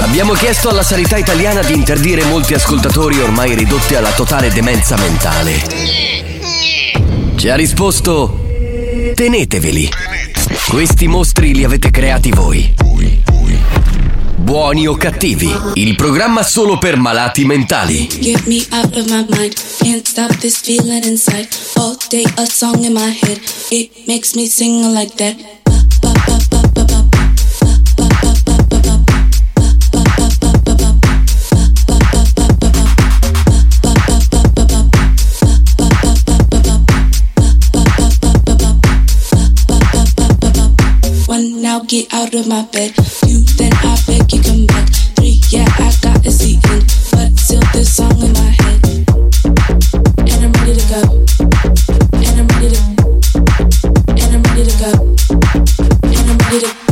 Abbiamo chiesto alla sanità italiana di interdire molti ascoltatori ormai ridotti alla totale demenza mentale. Ci ha risposto: teneteveli. Questi mostri li avete creati voi. Buoni o cattivi, il programma solo per malati mentali. Get me out of my mind. Can't stop this feeling inside. All day a song in my head. It makes me sing like that. Now get out of my bed. Two then I beg you come back. Three yeah I got a seat in, but still this song in my head. And I'm ready to go. And I'm ready to. And I'm ready to go. And I'm ready to.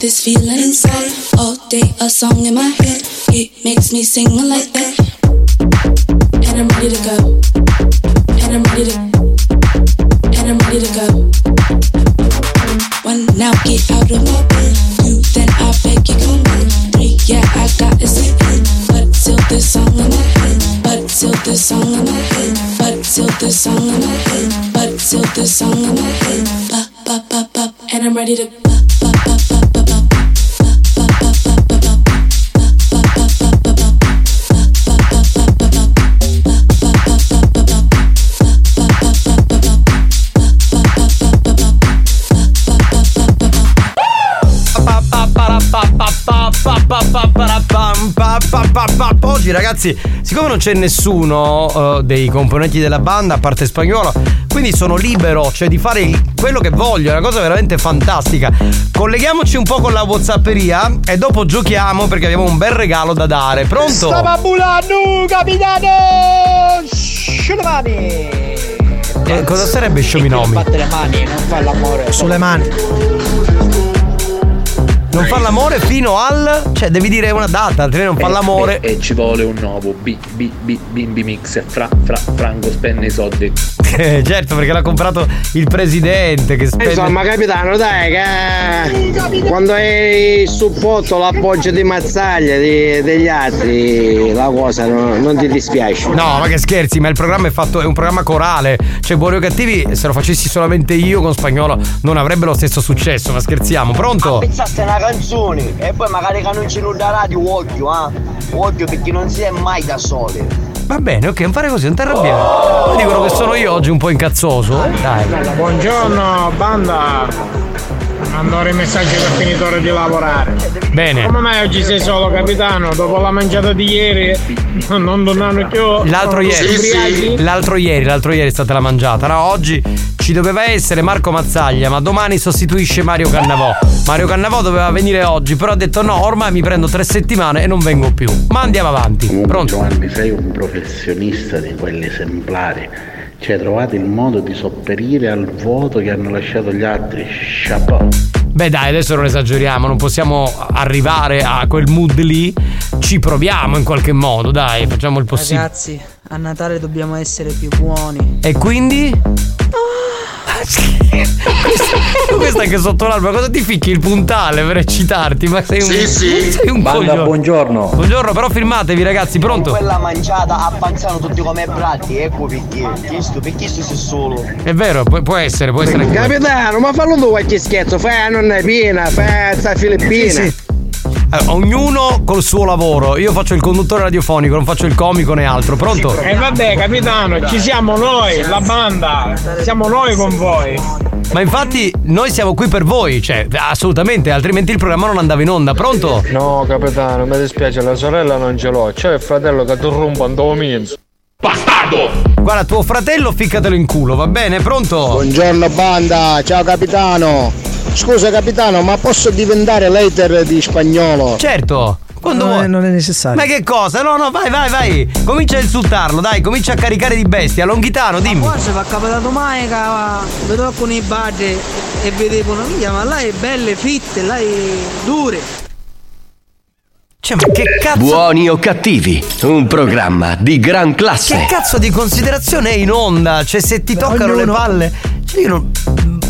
This feeling inside. All day a song in my head. It makes me sing like that. And I'm ready to go. And I'm ready to. And I'm ready to go. One now get out of my bed. Two then I beg you come in. Three yeah I got a secret. But still this song in my head. But still this song in my head. But still this song in my head. But still this song in my head. Ba ba ba ba. And I'm ready to. Oggi ragazzi, siccome non c'è nessuno eh, dei componenti della banda, a parte spagnolo, quindi sono libero, cioè di fare quello che voglio, è una cosa veramente fantastica. Colleghiamoci un po' con la Whatsapperia e dopo giochiamo perché abbiamo un bel regalo da dare. Pronto? Stava bulando, capitano! Sciulamani! Eh, cosa sarebbe Sciominomi? Batte le mani, non fa l'amore. Sulle mani. Non fa l'amore fino al. cioè devi dire una data, altrimenti non fa l'amore. E, e ci vuole un nuovo B, B, B, bimbi mix. Fra, fra, Franco spende i soldi. Eh, <laughs> certo, perché l'ha comprato il presidente che spende. Insomma, capitano, dai, che quando hai il supporto, l'appoggio di mazzaglia di- degli altri, la cosa non, non ti dispiace. No, ma che scherzi, ma il programma è fatto, è un programma corale. Cioè, Buoni o Cattivi, se lo facessi solamente io con spagnolo, non avrebbe lo stesso successo, ma scherziamo, pronto? Pensaste una canzone e poi magari che non c'è nulla radio, occhio, ah. Occhio perché non si è mai da soli. Va bene, ok, fare così, non ti arrabbiare. Poi dicono che sono io oggi un po' incazzoso, eh? Dai. Buongiorno, banda. Mando i messaggi per finitore di lavorare. Bene. Come mai oggi sei solo capitano? Dopo la mangiata di ieri non tornano più. L'altro ieri, l'altro ieri, l'altro ieri è stata la mangiata. No, oggi ci doveva essere Marco Mazzaglia, ma domani sostituisce Mario Cannavò. Mario Cannavò doveva venire oggi, però ha detto no, ormai mi prendo tre settimane e non vengo più. Ma andiamo avanti. Comunque Pronto? Giovanni sei un professionista di quelli esemplari. Cioè trovate il modo di sopperire al vuoto che hanno lasciato gli altri. Chapeau. Beh dai, adesso non esageriamo, non possiamo arrivare a quel mood lì. Ci proviamo in qualche modo, dai, facciamo il possibile. Ragazzi, a Natale dobbiamo essere più buoni. E quindi? Tu questa che sotto l'albero, cosa ti ficchi il puntale per eccitarti? Ma sei un, Sì, sì. sei un Banda, coglione. buongiorno. Buongiorno, però firmatevi ragazzi, pronto? Quella mangiata avanzano tutti come brati, ecco perché. Chiesto, perché sto sei solo. È vero, può, può essere, può essere. Capitano, ma fallo tu qualche scherzo, fai una nonna piena, fai sta filippina. Eh, ognuno col suo lavoro. Io faccio il conduttore radiofonico, non faccio il comico né altro. Pronto? E vabbè, capitano, ci siamo noi, la banda. Siamo noi con voi. Ma infatti noi siamo qui per voi, cioè assolutamente, altrimenti il programma non andava in onda. Pronto? No, capitano, mi dispiace, la sorella non ce l'ho. C'è il fratello che ti rompa un dominio. Guarda, tuo fratello ficcatelo in culo, va bene? Pronto? Buongiorno banda, ciao capitano. Scusa capitano, ma posso diventare later di spagnolo? Certo. Quando non, vuoi. è, non è necessario. Ma che cosa? No, no, vai, vai, vai. Comincia a insultarlo, dai, comincia a caricare di bestia. Longhitano, dimmi. Forse va capitato mai che vedo alcuni badge e vedevo una mia, ma lei è bella, fitte, lei è dure. Cioè, ma che cazzo. Buoni o cattivi, un programma di gran classe. Che cazzo di considerazione è in onda? Cioè, se ti toccano le palle. Cioè, io non.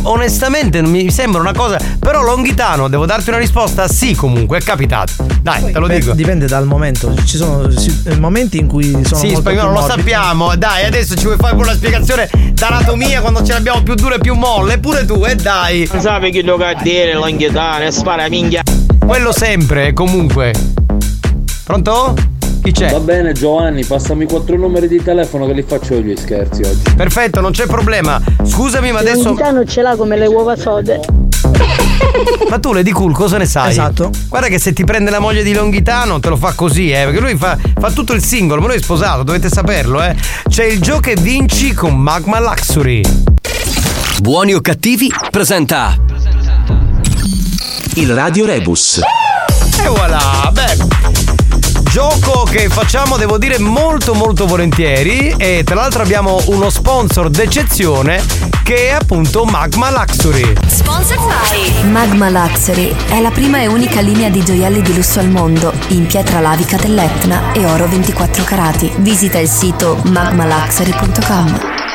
Onestamente non mi sembra una cosa. Però Longhitano, devo darti una risposta? Sì, comunque, è capitato. Dai, te lo Beh, dico. Dipende dal momento. Ci sono si- eh, momenti in cui sono Sì, molto spagnolo, più lo sappiamo. Dai, adesso ci vuoi fare una spiegazione d'anatomia quando ce l'abbiamo più dura e più molle. Pure tu, e dai. Non sai che tocca dire l'anghetana e spara minchia. Quello sempre, comunque. Pronto? Chi c'è? Va bene Giovanni, passami quattro numeri di telefono che li faccio io gli scherzi oggi. Perfetto, non c'è problema. Scusami, ma adesso. Longhitano ce l'ha come le uova sode. Ma tu Lady Cool cosa ne sai? Esatto. Guarda che se ti prende la moglie di Longhitano te lo fa così, eh. Perché lui fa, fa tutto il singolo, ma lui è sposato, dovete saperlo, eh. C'è il gioco e vinci con Magma Luxury. Buoni o cattivi presenta il Radio Rebus. E voilà, beh. Gioco che facciamo, devo dire, molto molto volentieri e tra l'altro abbiamo uno sponsor d'eccezione che è appunto Magma Luxury. Sponsored by Magma Luxury è la prima e unica linea di gioielli di lusso al mondo in pietra lavica dell'Etna e oro 24 carati. Visita il sito magmaluxury.com.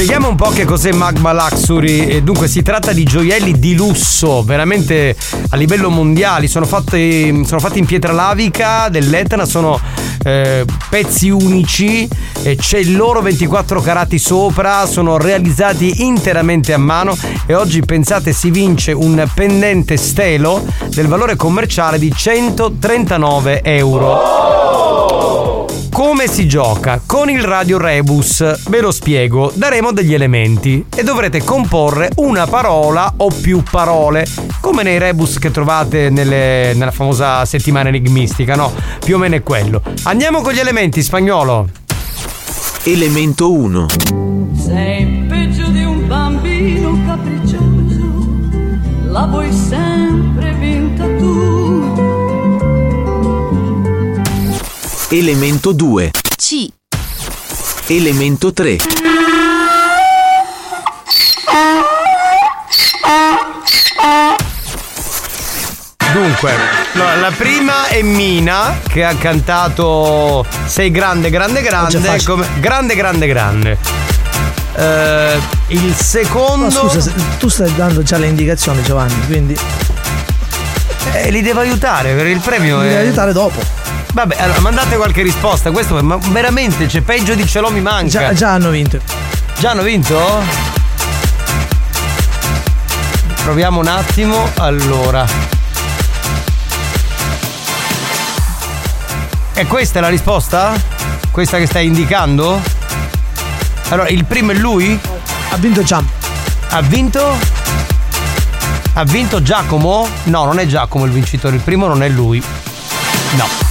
Spieghiamo un po' che cos'è Magma Luxury. Dunque, si tratta di gioielli di lusso, veramente a livello mondiale. Sono fatti, sono fatti in pietra lavica dell'Etna, sono eh, pezzi unici. E c'è il loro 24 carati sopra, sono realizzati interamente a mano. E oggi pensate si vince un pendente stelo del valore commerciale di 139 euro. Come si gioca? Con il Radio Rebus, ve lo spiego, daremo degli elementi e dovrete comporre una parola o più parole, come nei rebus che trovate nelle- nella famosa settimana enigmistica, no? Più o meno è quello. Andiamo con gli elementi, spagnolo. Elemento 1. Sei peggio di un bambino capriccioso, la vuoi sempre Elemento 2. C. Elemento 3. Dunque, no, la prima è Mina che ha cantato Sei grande, grande, grande. Come, grande, grande, grande. Eh, il secondo. No, scusa, tu stai dando già le indicazioni, Giovanni, quindi. Eh, li devo aiutare per il premio. Mi è- devi aiutare dopo. Vabbè, allora mandate qualche risposta. Questo ma veramente c'è peggio di ce l'ho mi manca. Già, già hanno vinto. Già hanno vinto? Proviamo un attimo. Allora. E questa è la risposta? Questa che stai indicando? Allora, il primo è lui? Ha vinto Giam. Ha vinto? Ha vinto Giacomo? No, non è Giacomo il vincitore, il primo non è lui. No.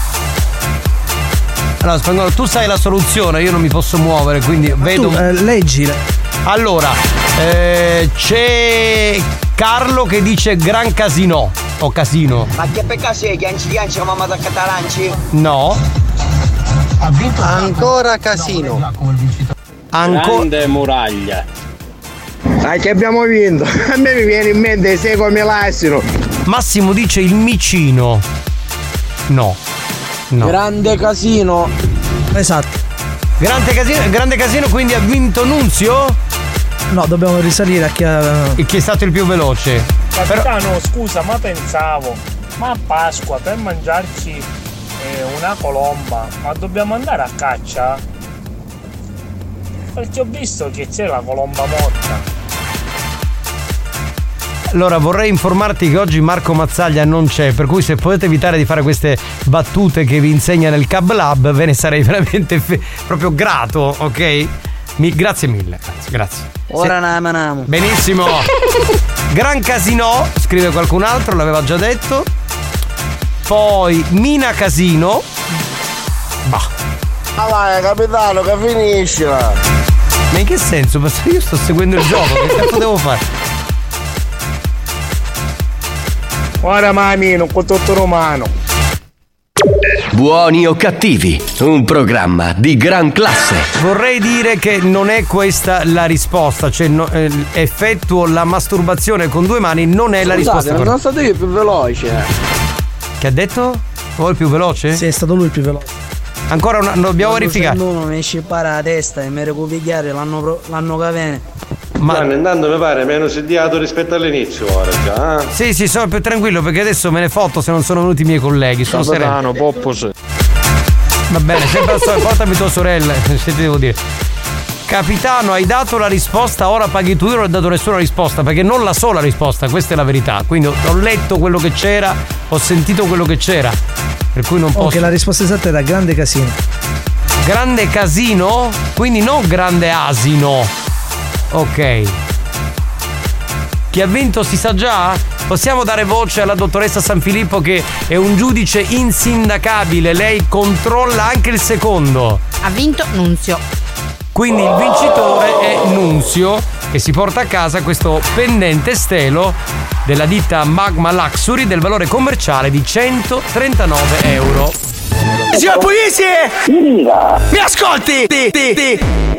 Allora, spagnolo, tu sai la soluzione, io non mi posso muovere, quindi vedo. Tu, eh, leggi. Allora, eh, c'è Carlo che dice Gran Casino. O Casino. Ma che peccato sei, chianci chianci come mamma da Catalanci? No. Ancora casino. Anco- Grande muraglia. Dai che abbiamo vinto. <laughs> A me mi viene in mente sei come l'assino. Massimo dice il micino. No. No. Grande casino. Esatto. Grande casino, grande casino, quindi ha vinto Nunzio? No, dobbiamo risalire a chi ha. E chi è stato il più veloce? Capitano, scusa, ma pensavo, ma a Pasqua per mangiarci eh, una colomba, ma dobbiamo andare a caccia? Perché ho visto che c'è la colomba morta. Allora vorrei informarti che oggi Marco Mazzaglia non c'è, per cui se potete evitare di fare queste battute che vi insegna nel Cab Lab, ve ne sarei <laughs> veramente fe- proprio grato, ok? Mi- grazie mille, grazie, grazie. Ora namo namo. Benissimo. <laughs> Gran Casino, scrive qualcun altro, l'aveva già detto. Poi Mina Casino. Bah. Ah vai capitano che finiscila. Ma in che senso? Ma se io sto seguendo il gioco, che cazzo devo fare? Ora mamino, con tutto romano. Buoni o cattivi, un programma di gran classe. Vorrei dire che non è questa la risposta, cioè no- eh, effettuo la masturbazione con due mani non è la risposta. non corretta. sono stato io più veloce. Che ha detto? Vuoi il più veloce? Sì, è stato lui il più veloce. Ancora una, dobbiamo verificare. Uno mi scippare la testa e mi recuperare l'anno, l'anno che viene. Ma intanto mi pare meno sediato rispetto all'inizio ora già. eh? Sì, sì, sono più tranquillo perché adesso me ne fotto se non sono venuti i miei colleghi. Sono sereno. Poppos. Va bene, sempre al solito, portami tua sorella, <laughs> se ti devo dire. Capitano, hai dato la risposta, ora paghi tu. Io non ho dato nessuna risposta, perché non la sola risposta, questa è la verità. Quindi ho, ho letto quello che c'era, ho sentito quello che c'era. Per cui non posso. Ok, la risposta esatta era grande casino. Grande casino? Quindi non grande asino. Ok. Chi ha vinto si sa già? Possiamo dare voce alla dottoressa San Filippo che è un giudice insindacabile. Lei controlla anche il secondo. Ha vinto Nunzio. Quindi il vincitore è Nunzio che si porta a casa questo pendente stelo della ditta Magma Luxury del valore commerciale di 139 euro. Signor Pugliese! Mi ascolti! Ti, ti, ti.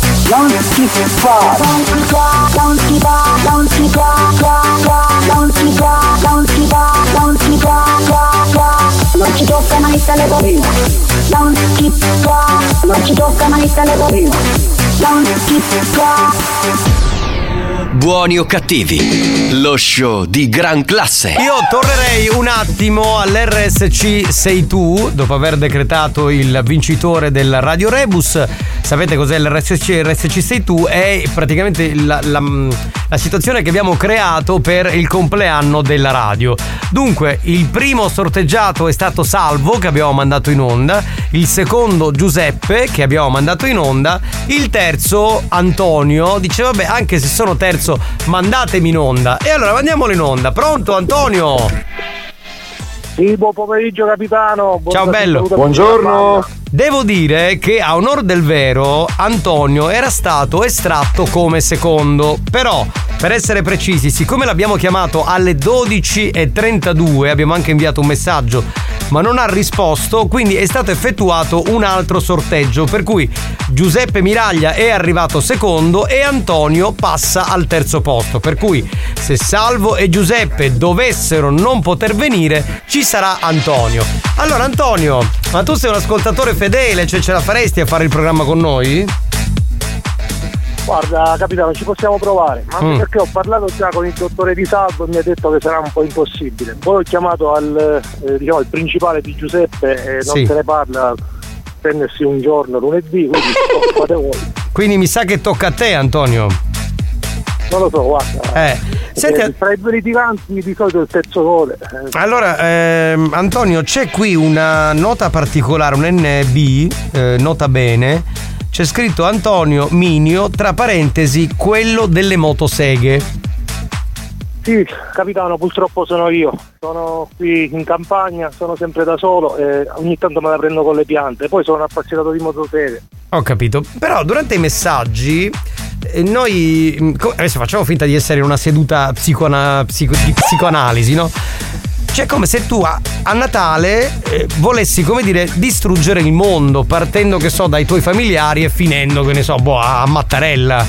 Non si fa. Non si fa, non si fa, non si fa, fa, fa, non si fa, non si fa, non si fa, fa, fa. Non ci tocca mai il telefonino. Non si fa, non ci tocca mai il telefonino. Non si fa. Buoni o cattivi, lo show di gran classe. Io tornerei un attimo all'RSC Sei Tu, dopo aver decretato il vincitore del Radio Rebus. Sapete cos'è l'RSC RSC Sei Tu? È praticamente la, la- la situazione che abbiamo creato per il compleanno della radio. Dunque, il primo sorteggiato è stato Salvo, che abbiamo mandato in onda, il secondo Giuseppe, che abbiamo mandato in onda, il terzo Antonio, dice vabbè, anche se sono terzo, mandatemi in onda. E allora mandiamolo in onda. Pronto Antonio? Sì, buon pomeriggio capitano. Ciao bello. Devo dire che a onor del vero Antonio era stato estratto come secondo, però per essere precisi, siccome l'abbiamo chiamato alle 12.32, abbiamo anche inviato un messaggio, ma non ha risposto, quindi è stato effettuato un altro sorteggio, per cui Giuseppe Miraglia è arrivato secondo e Antonio passa al terzo posto, per cui se Salvo e Giuseppe dovessero non poter venire, ci sarà Antonio. Allora Antonio, ma tu sei un ascoltatore fedele, cioè ce la faresti a fare il programma con noi? Guarda capitano, ci possiamo provare, ma anche Mm. perché ho parlato già con il dottore Di Salvo e mi ha detto che sarà un po' impossibile. Poi ho chiamato al, eh, diciamo, il principale di Giuseppe e non Sì. se ne parla prendersi un giorno lunedì, quindi <laughs> fate voi. Quindi mi sa che tocca a te Antonio. Non lo so, guarda. Eh, senti, Eh, tra i due litiganti di solito il terzo gol. eh, Allora, ehm, Antonio, c'è qui una nota particolare, un NB, eh, nota bene. C'è scritto Antonio Minio, tra parentesi, quello delle motoseghe. Sì, capitano, purtroppo sono io. Sono qui in campagna, sono sempre da solo e ogni tanto me la prendo con le piante. Poi sono appassionato di motoseghe. Ho capito. Però durante i messaggi eh, noi co- adesso facciamo finta di essere in una seduta psicoana- psico- di psicoanalisi, no? Cioè come se tu a, a Natale eh, volessi, come dire, distruggere il mondo partendo, che so, dai tuoi familiari e finendo, che ne so, boh, a Mattarella.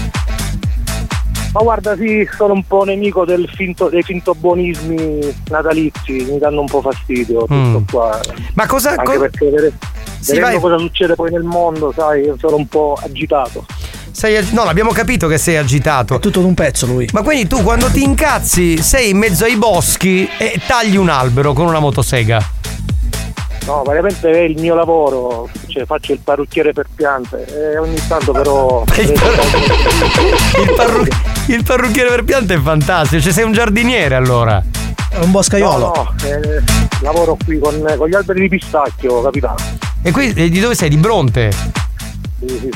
Ma guarda, sì, sono un po' nemico del finto- dei fintobuonismi natalizi, mi danno un po' fastidio tutto Mm. qua. Ma cosa- Anche co- perché vede- Sì, vedendo vai. cosa succede poi nel mondo, sai, io sono un po' agitato. Sei ag- no, l'abbiamo capito che sei agitato. È tutto d'un pezzo lui. Ma quindi tu quando ti incazzi sei in mezzo ai boschi e tagli un albero con una motosega. No, veramente è il mio lavoro, cioè faccio il parrucchiere per piante e ogni tanto però... <laughs> Il, parru- il parrucchiere per piante è fantastico, cioè sei un giardiniere allora. È un boscaiolo. No, no, eh, lavoro qui con, con gli alberi di pistacchio, capitano. E qui eh, di dove sei? Di Bronte?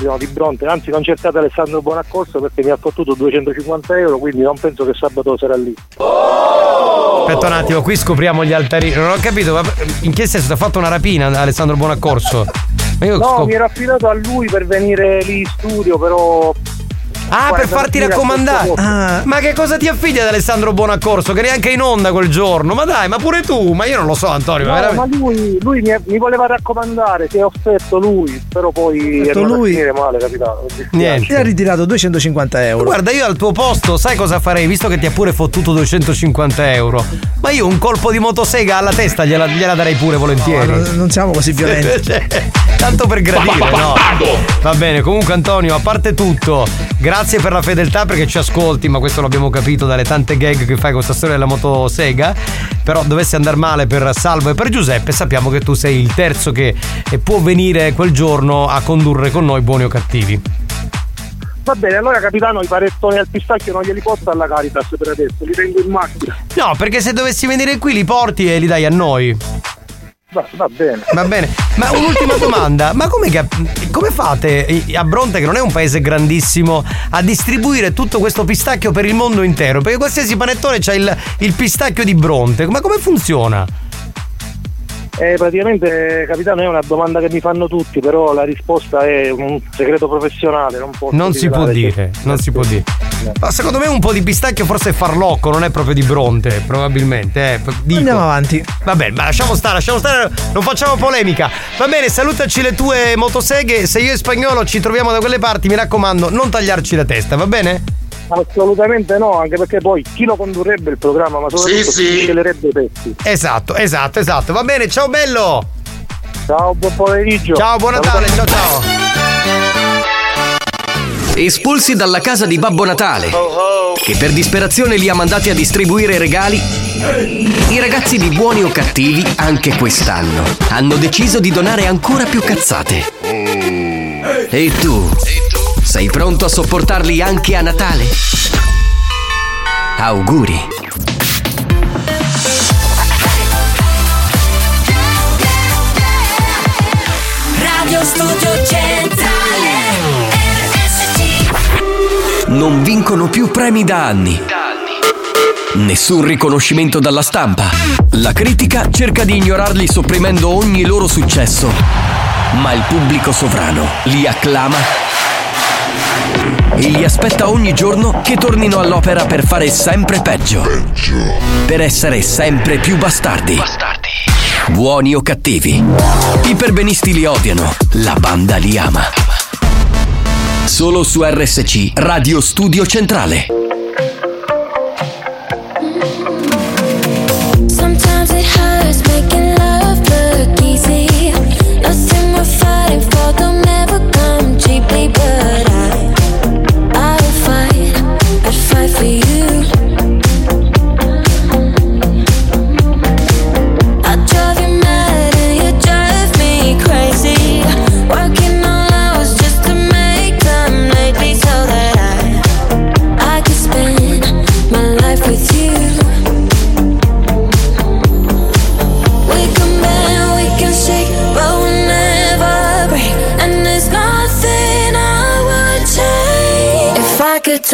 No, di Bronte, anzi non cercate Alessandro Buonaccorso perché mi ha fottuto 250 euro, quindi non penso che sabato sarà lì. Aspetta un attimo, qui scopriamo gli altarini. Non ho capito, ma in che senso ti ha fatto una rapina Alessandro Buonaccorso? No, scop- mi ero affidato a lui per venire lì in studio, però... Ah, per farti raccomandare. Ah. Ma che cosa ti affidi ad Alessandro Buonaccorso? Che neanche in onda quel giorno. Ma dai, ma pure tu. Ma io non lo so, Antonio. ma No, ma lui, lui mi, mi voleva raccomandare, si è offerto lui, però poi è lui? a finire male, dispiace. Niente. Ti ha ritirato 250 euro. Guarda, io al tuo posto, sai cosa farei? Visto che ti ha pure fottuto 250 euro. Ma io un colpo di motosega alla testa gliela, gliela darei pure volentieri. No, non- non siamo così violenti. Cioè, <laughs> Tanto per gradire, no? Va bene, comunque Antonio, a parte tutto, grazie per la fedeltà perché ci ascolti, ma questo l'abbiamo capito dalle tante gag che fai con questa storia della motosega. Però dovesse andare male per Salvo e per Giuseppe, sappiamo che tu sei il terzo che eh, può venire quel giorno a condurre con noi buoni o cattivi. Va bene, allora capitano i panettoni al pistacchio non glieli porto alla Caritas per adesso, li tengo in macchina. No, perché se dovessi venire qui li porti e li dai a noi. Va, bene. Va bene, ma un'ultima domanda, ma come, come fate a Bronte, che non è un paese grandissimo, a distribuire tutto questo pistacchio per il mondo intero? Perché qualsiasi panettone c'ha il, il pistacchio di Bronte, ma come funziona? Eh, praticamente, capitano, è una domanda che mi fanno tutti, però la risposta è un segreto professionale, non posso Non si può dire, non si può dire. Ma secondo me un po' di pistacchio forse è farlocco, non è proprio di Bronte, probabilmente. Eh. Andiamo avanti. Va bene, ma lasciamo stare, lasciamo stare, non facciamo polemica. Va bene, salutaci le tue motoseghe. Se io e spagnolo ci troviamo da quelle parti, mi raccomando, non tagliarci la testa, va bene? Assolutamente no, anche perché poi chi lo condurrebbe il programma, ma soprattutto Sì, sì. chi scelerebbe i pezzi. Esatto, esatto, esatto. Va bene, ciao bello. Ciao, buon pomeriggio. Ciao, buon Natale, ciao ciao. espulsi dalla casa di Babbo Natale, che per disperazione li ha mandati a distribuire regali, i ragazzi di buoni o cattivi, anche quest'anno, hanno deciso di donare ancora più cazzate. E tu? Sei pronto a sopportarli anche a Natale? Auguri! Radio Studio Centrale RSC Non vincono più premi da anni. Nessun riconoscimento dalla stampa. La critica cerca di ignorarli sopprimendo ogni loro successo. Ma il pubblico sovrano li acclama e li aspetta ogni giorno che tornino all'opera per fare sempre peggio. Per essere sempre più bastardi. Buoni o cattivi. I perbenisti li odiano, la banda li ama. Solo su RSC Radio Studio Centrale.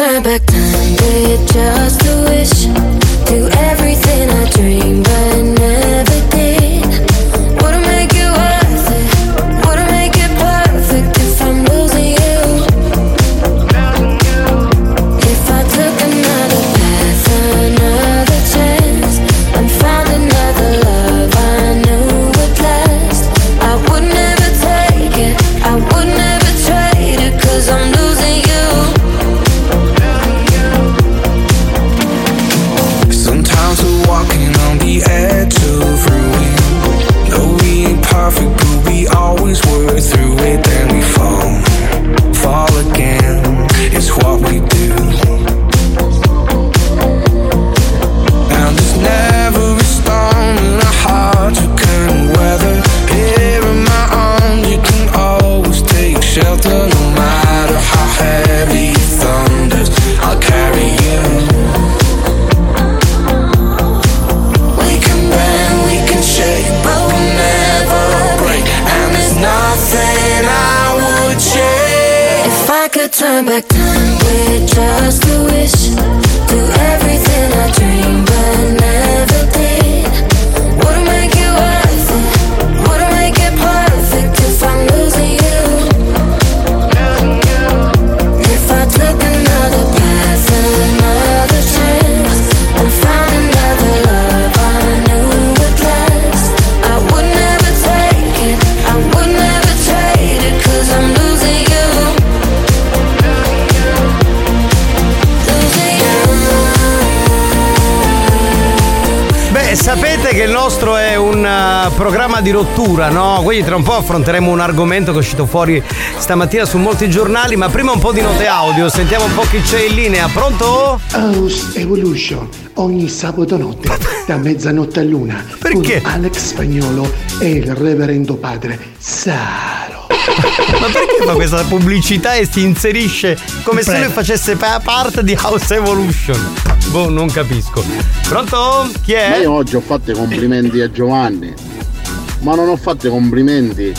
I could Beh, sapete che il nostro è un eh, programma di rottura, no? Quindi tra un po' affronteremo un argomento che è uscito fuori stamattina su molti giornali, ma prima un po' di note audio, sentiamo un po' chi c'è in linea. Pronto? House Evolution ogni sabato notte <laughs> da mezzanotte a luna Perché? con Alex Spagnolo e il reverendo padre Saro. Ma perché fa questa pubblicità e si inserisce come se Prego. lui facesse pa- parte di House Evolution? Boh, non capisco. Pronto? Chi Ma è? io oggi ho fatto i complimenti a Giovanni, ma non ho fatto i complimenti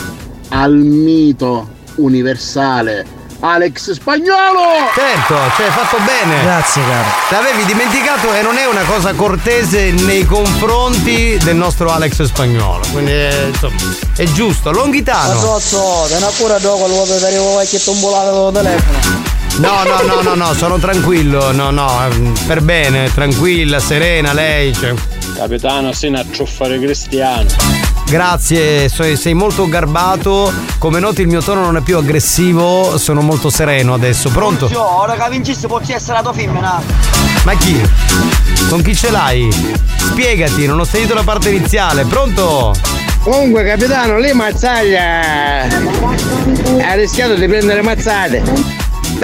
al mito universale Alex Spagnolo! Certo, cioè hai fatto bene. Grazie, caro. L'avevi dimenticato e non è una cosa cortese nei confronti del nostro Alex Spagnolo. Quindi eh, insomma, è giusto. Longhitano. Mazzozzo, te ne cura dopo lo vuoi vedere qualche tombolato del telefono. No, no, no, no, no, sono tranquillo. No, no, ehm, per bene, tranquilla, serena lei. Cioè. Capitano, sei una ciuffare cristiano. Grazie, sei molto garbato. Come noti il mio tono non è più aggressivo, sono molto sereno adesso. Pronto? Zio, ora che vincissi potresti essere la tua femmina. Ma chi? Con chi ce l'hai? Spiegati, non ho sentito la parte iniziale. Pronto? Comunque capitano, lì mazzaglia ha rischiato di prendere mazzate.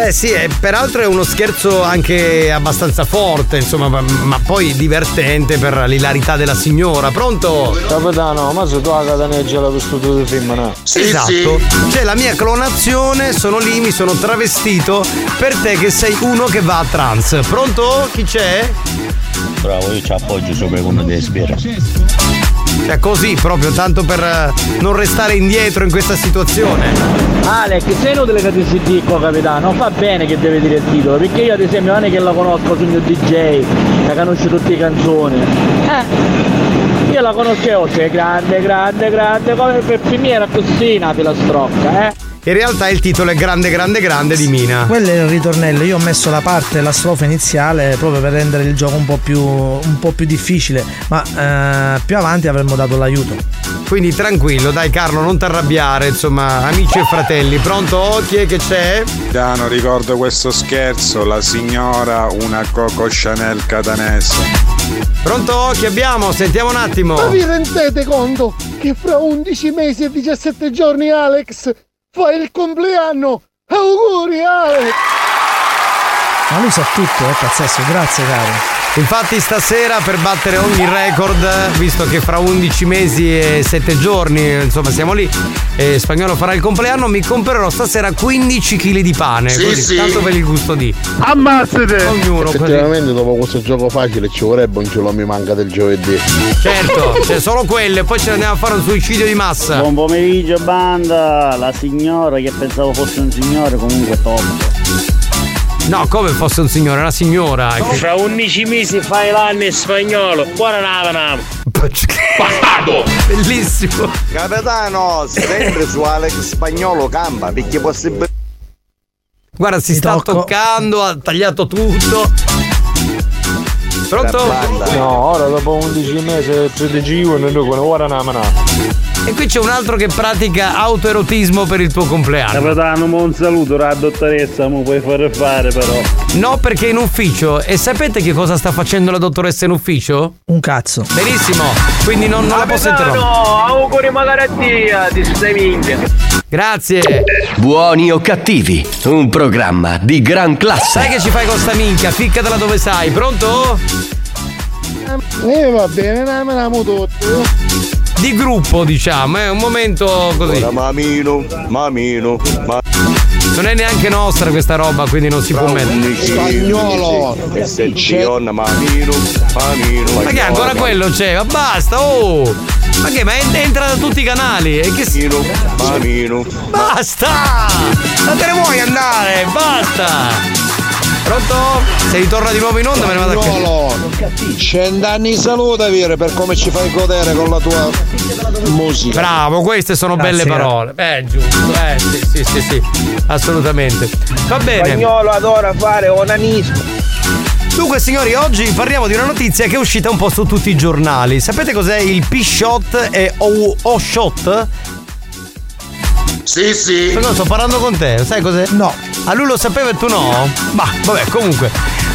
Beh sì, e peraltro è uno scherzo anche abbastanza forte, insomma, ma, ma poi divertente per l'ilarità della signora. Pronto? Capitano, ma se tu la cataneggia visto tutto il film, no? esatto. C'è la mia clonazione, sono lì, mi sono travestito per te che sei uno che va a trans. Pronto? Chi c'è? Bravo, io ci appoggio sopra uno dei spera. Cioè così, proprio, tanto per eh, non restare indietro in questa situazione. Alex, sei inutile che ti si dico capitano, fa bene che deve dire il titolo, perché io ad esempio non è che la conosco sul mio DJ, che conosce tutte le canzoni. Eh, io la conoscevo, cioè grande, grande, grande, come per per me era così una filastrocca, eh. In realtà il titolo è Grande, Grande, Grande di Mina. Quello è il ritornello, io ho messo la parte, la strofa iniziale proprio per rendere il gioco un po' più, un po' più difficile, ma eh, più avanti avremmo dato l'aiuto. Quindi tranquillo, dai Carlo, non ti arrabbiare, insomma, amici e fratelli. Pronto? Chi è che c'è? Dano, ricordo questo scherzo, la signora una Coco Chanel catanese. Pronto? Chi abbiamo? Sentiamo un attimo. Ma vi rendete conto che fra 11 mesi e 17 giorni Alex fa il compleanno? Auguri Alex! Ma lui sa tutto, è pazzesco, grazie caro. Infatti stasera per battere ogni record, visto che fra 11 mesi e 7 giorni, insomma siamo lì, e Spagnolo farà il compleanno, mi comprerò stasera 15 kg di pane. Sì, così, sì. Tanto per il gusto di. Ammazzate! Ognuno così. Effettivamente dopo questo gioco facile ci vorrebbe un ce lo mi manca del giovedì. Certo, c'è solo quello e poi ce ne andiamo a fare un suicidio di massa. Buon pomeriggio banda, la signora che pensavo fosse un signore comunque top. No, come fosse un signore, una signora. Fra 11 mesi fai l'anno in spagnolo. Buona nave, Bastardo! Bellissimo! Capitano, sempre su Alex Spagnolo campa, perché possibile. Guarda, si sta toccando, ha tagliato tutto. Pronto? No, ora dopo 11 mesi più di giù non dicono ora na mana. E qui c'è un altro che pratica autoerotismo per il tuo compleanno. Capitano, ma un saluto alla dottoressa, mi puoi fare fare però. No, perché è in ufficio. E sapete che cosa sta facendo la dottoressa in ufficio? Un cazzo. Benissimo, quindi non, non la posso interrompere. No, auguri magari a Dio, ti stai minchia. Grazie. Buoni o cattivi, un programma di gran classe. Sai che ci fai con sta minchia? Ficcatela dove sai. Pronto? Eh va bene, ne ameniamo tutti. Di gruppo, diciamo, è un momento così. Ora mamino, mamino, ma... Non è neanche nostra questa roba, quindi non si può mettere. Spagnolo! E se ci onna mamino, mamino. Ma che ancora quello c'è? Ma basta, oh! Ma che? Ma en- entra da tutti i canali. E che si... Mamino. Basta! Ma te ne vuoi andare? Basta! Pronto? Se ritorna di nuovo in onda me ne vado a casa. Spagnolo, cent'anni saluta Vire per come ci fai godere con la tua musica. Bravo, queste sono Grazie, belle parole. Beh, giusto, eh, sì, sì, sì, sì, assolutamente. Va bene. Spagnolo adora fare onanismo. Dunque, signori, oggi parliamo di una notizia che è uscita un po' su tutti i giornali. Sapete cos'è il P-Shot e O-Shot? Sì, sì. No, sto parlando con te, sai cos'è? No. A lui lo sapeva e tu no? Bah, vabbè, comunque.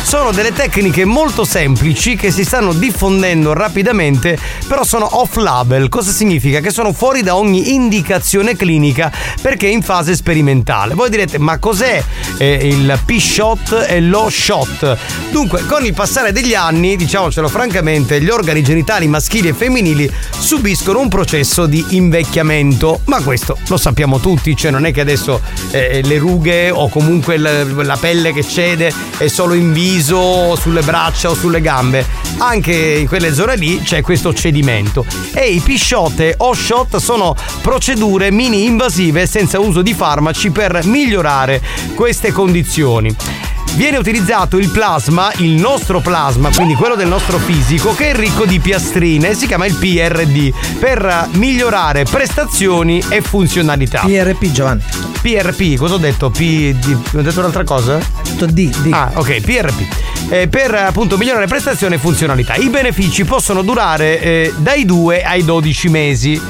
Sono delle tecniche molto semplici che si stanno diffondendo rapidamente, però sono off label. Cosa significa? Che sono fuori da ogni indicazione clinica perché in fase sperimentale. Voi direte, ma cos'è eh, il P-shot e lo shot? Dunque, con il passare degli anni, diciamocelo francamente, gli organi genitali maschili e femminili subiscono un processo di invecchiamento. Ma questo lo sappiamo tutti, cioè non è che adesso eh, le rughe o comunque la, la pelle che cede è solo in viso, o sulle braccia o sulle gambe. Anche in quelle zone lì c'è questo cedimento. E i P-shot e O-shot sono procedure mini invasive senza uso di farmaci per migliorare queste condizioni. Viene utilizzato il plasma, il nostro plasma, quindi quello del nostro fisico, che è ricco di piastrine, si chiama il PRD, per migliorare prestazioni e funzionalità. PRP Giovanni. PRP, cosa ho detto? P. di- ho detto un'altra cosa? Ho detto D, D. Ah, ok, PRP. Eh, per appunto migliorare prestazioni e funzionalità. I benefici possono durare eh, dai 2 ai 12 mesi.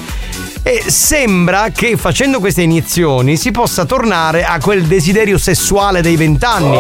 E sembra che facendo queste iniezioni si possa tornare a quel desiderio sessuale dei vent'anni.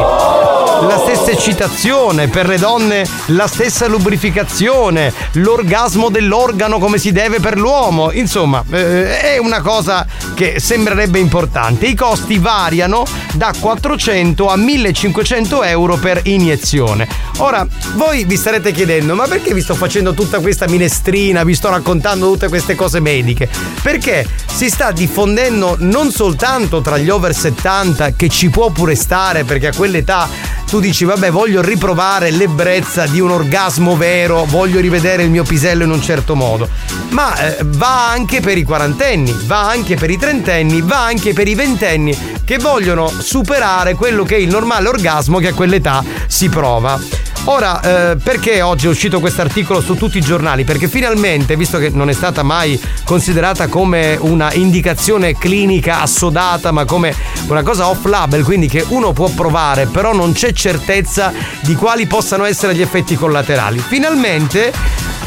La stessa eccitazione, per le donne la stessa lubrificazione, l'orgasmo dell'organo come si deve per l'uomo. Insomma, eh, è una cosa che sembrerebbe importante. I costi variano da 400 a 1500 euro per iniezione. Ora, voi vi starete chiedendo, ma perché vi sto facendo tutta questa minestrina, vi sto raccontando tutte queste cose mediche? Perché si sta diffondendo non soltanto tra gli over 70, che ci può pure stare, perché a quell'età tu dici, vabbè, voglio riprovare l'ebbrezza di un orgasmo vero, voglio rivedere il mio pisello in un certo modo. Ma eh, va anche per i quarantenni, va anche per i trentenni, va anche per i ventenni che vogliono superare quello che è il normale orgasmo che a quell'età si prova. Ora, eh, perché oggi è uscito questo articolo su tutti i giornali? Perché finalmente, visto che non è stata mai considerata come una indicazione clinica assodata, ma come una cosa off label, quindi che uno può provare, però non c'è certezza di quali possano essere gli effetti collaterali. Finalmente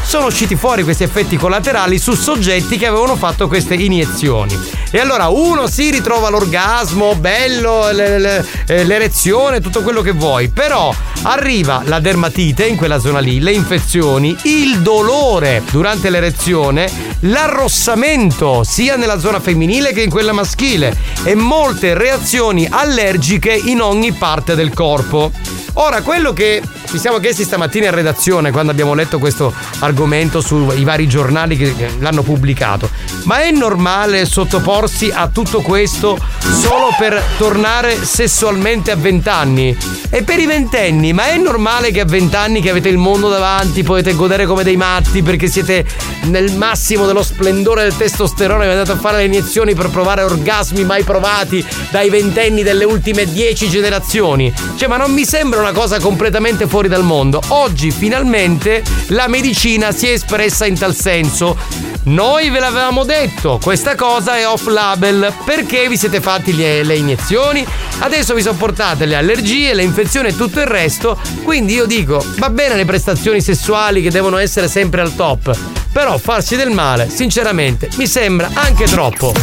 sono usciti fuori questi effetti collaterali su soggetti che avevano fatto queste iniezioni. E allora uno si ritrova l'orgasmo, bello, eh, l'erezione, tutto quello che vuoi, però arriva la dermatite in quella zona lì, le infezioni, il dolore durante l'erezione, l'arrossamento sia nella zona femminile che in quella maschile e molte reazioni allergiche in ogni parte del corpo. Ora, quello che ci siamo chiesti stamattina in redazione quando abbiamo letto questo argomento sui vari giornali che l'hanno pubblicato, ma è normale sottoporsi a tutto questo solo per tornare sessualmente a vent'anni? E per i ventenni, ma è normale che a vent'anni che avete il mondo davanti potete godere come dei matti perché siete nel massimo dello splendore del testosterone e andate a fare le iniezioni per provare orgasmi mai provati dai ventenni delle ultime dieci generazioni? Cioè, ma non mi sembra una cosa completamente fuori dal mondo. Oggi finalmente la medicina si è espressa in tal senso. Noi ve l'avevamo detto, questa cosa è off label. Perché vi siete fatti le, le iniezioni? Adesso vi sopportate le allergie, le infezioni e tutto il resto. Quindi io dico, va bene le prestazioni sessuali che devono essere sempre al top. Però farsi del male, sinceramente, mi sembra anche troppo.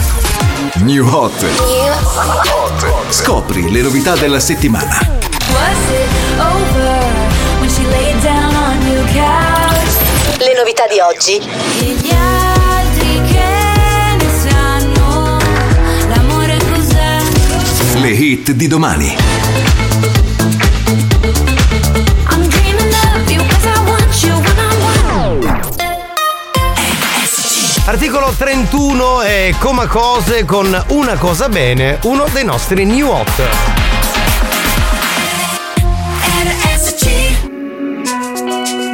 New Hot. Scopri le novità della settimana. Le novità di oggi. E gli altri che ne sanno l'amore cos'è? Le hit di domani. Articolo 31 è Coma Cose con Una cosa bene, uno dei nostri new hot.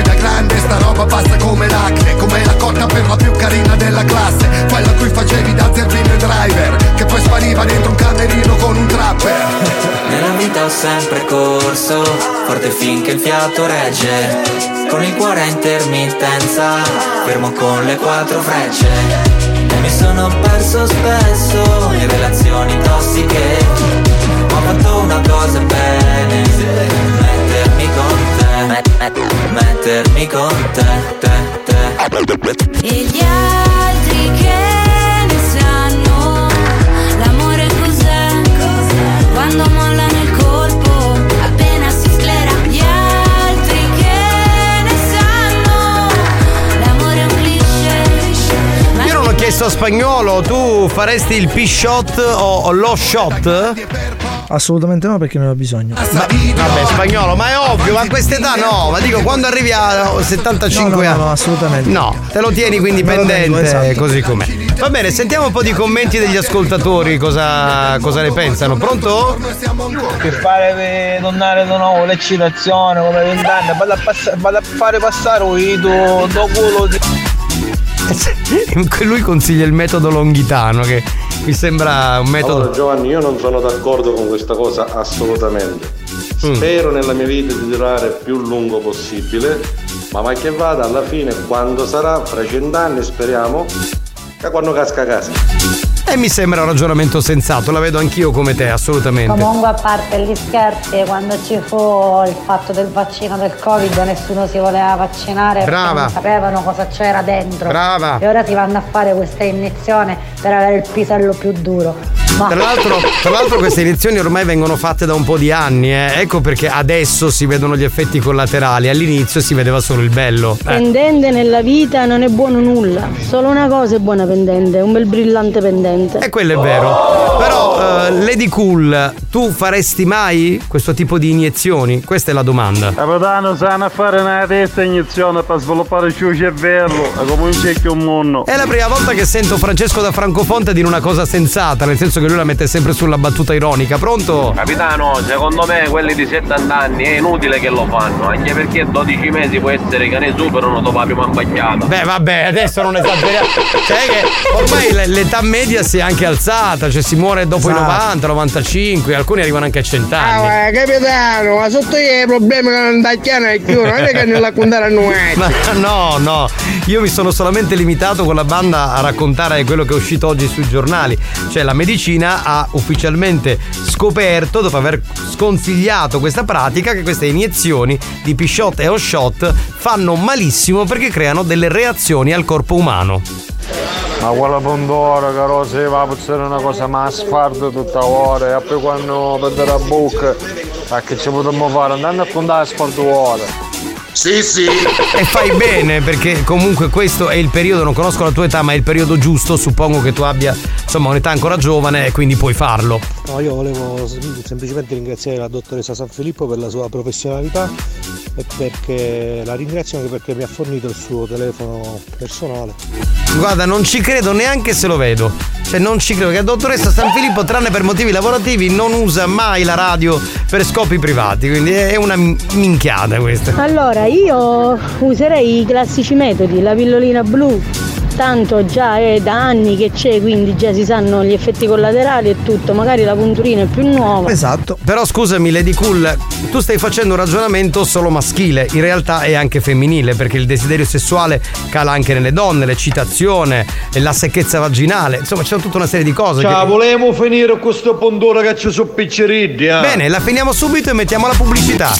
Poi da grande sta roba passa come l'acne Come la cotta per la più carina della classe Quella a cui facevi da zerbino e driver Che poi spariva dentro un camerino con un trapper Nella vita ho sempre corso, forte finché il fiato regge. Con il cuore a intermittenza, fermo con le quattro frecce. Mi sono perso spesso in relazioni tossiche. Ma ho fatto una cosa bene, mettermi con te, te, te. E gli altri che ne sanno l'amore cos'è, cos'è? quando molla nel colpo appena si sclera. Gli altri che ne sanno l'amore è un cliché. Io non ho chiesto a spagnolo, tu faresti il P-shot o lo shot? Assolutamente no perché non ho bisogno. Ma- vabbè, spagnolo, ma è ovvio, ma a quest'età no. Ma dico, quando arrivi a 75 No, no, no, anni. no, assolutamente. No, te lo tieni quindi lo tengo, pendente esatto. così com'è. Va bene, sentiamo un po' di commenti degli ascoltatori, cosa, cosa ne pensano. Pronto? Per fare tornare di nuovo l'eccitazione come vent'anni, vado a, passa- vado a fare passare un ito do culo di. <laughs> Lui consiglia il metodo longhitano, che mi sembra un metodo. Allora Giovanni, io non sono d'accordo con questa cosa assolutamente. Mm. Spero nella mia vita di durare più lungo possibile, ma mai che vada, alla fine quando sarà, fra cent'anni speriamo, che quando casca casa. E mi sembra un ragionamento sensato, la vedo anch'io come te, assolutamente. Comunque a parte gli scherzi, quando ci fu il fatto del vaccino del Covid nessuno si voleva vaccinare Brava. perché non sapevano cosa c'era dentro. Brava. E ora si vanno a fare questa iniezione per avere il pisello più duro. Tra l'altro, tra l'altro queste iniezioni ormai vengono fatte da un po' di anni, eh. ecco perché adesso si vedono gli effetti collaterali, all'inizio si vedeva solo il bello. Eh. Pendente nella vita non è buono nulla, solo una cosa è buona pendente, un bel brillante pendente. E quello è vero. Però, eh, Lady Cool, tu faresti mai questo tipo di iniezioni? Questa è la domanda. Capitano, sanno a fare una testa iniezione per sviluppare il suo cervello, è come un cecchio un mondo. È la prima volta che sento Francesco da Francofonte dire una cosa sensata, nel senso che lui la mette sempre sulla battuta ironica. Pronto? Capitano, secondo me quelli di 70 anni è inutile che lo fanno, anche perché 12 mesi può essere che ne superano dopo la prima imbacchiata. Beh, vabbè, adesso non esageriamo. Cioè che ormai l'età media si è anche alzata, cioè si muore dopo i Esatto. 90, 95, alcuni arrivano anche a 100 anni. Ah, eh, capitano, ma sotto io i problemi che non tacchiano è più, non è che non la contare a noi. <laughs> Ma no, no, io mi sono solamente limitato con la banda a raccontare quello che è uscito oggi sui giornali. Cioè la medicina ha ufficialmente scoperto, dopo aver sconsigliato questa pratica, che queste iniezioni di P-shot e O-shot fanno malissimo perché creano delle reazioni al corpo umano. Ma quella Pandora, caro, se va a puzzare una cosa ma sfardo tutta ora, e poi quando perde la bocca, ma che ci potremmo fare? Andando a contare sfardo ora. Sì, sì. E fai bene perché comunque questo è il periodo, non conosco la tua età, ma è il periodo giusto, suppongo che tu abbia insomma un'età ancora giovane e quindi puoi farlo. No, io volevo sem- semplicemente ringraziare la dottoressa San Filippo per la sua professionalità e perché la ringrazio anche perché mi ha fornito il suo telefono personale. Guarda, non ci credo neanche se lo vedo. Cioè, non ci credo che la dottoressa San Filippo, tranne per motivi lavorativi, non usa mai la radio per scopi privati. Quindi è una min- minchiata questa. Allora, io userei i classici metodi, la pillolina blu. Tanto già è da anni che c'è, quindi già si sanno gli effetti collaterali e tutto. Magari la punturina è più nuova. Esatto. Però scusami, Lady Cool, tu stai facendo un ragionamento solo maschile. In realtà è anche femminile, perché il desiderio sessuale cala anche nelle donne, l'eccitazione, la secchezza vaginale. Insomma, c'è tutta una serie di cose. Ciao, che... volevo finire questo pondora che ci sono picceriddi, eh. Bene, la finiamo subito e mettiamo la pubblicità.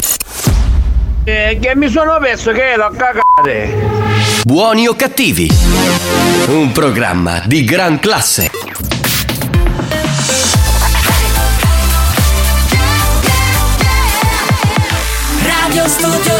Eh, che mi sono perso che l'ho cagate. Buoni o cattivi? Un programma di gran classe. Radio Studio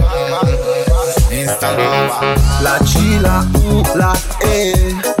La C, la U, la E.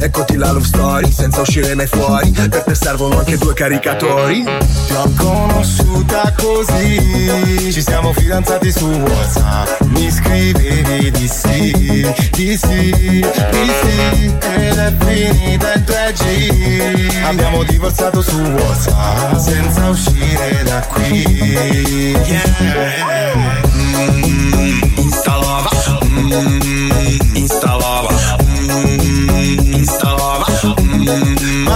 Eccoti la love story senza uscire mai fuori. Per te servono anche due caricatori. Ti ho conosciuta così. Ci siamo fidanzati su Whatsapp. Mi scrivevi di sì, di sì, di sì Ed è finita in 3G Abbiamo divorziato su Whatsapp Senza uscire da qui. Yeah. Mm, Insta lava. Mm, Insta lava. Mm, Mm,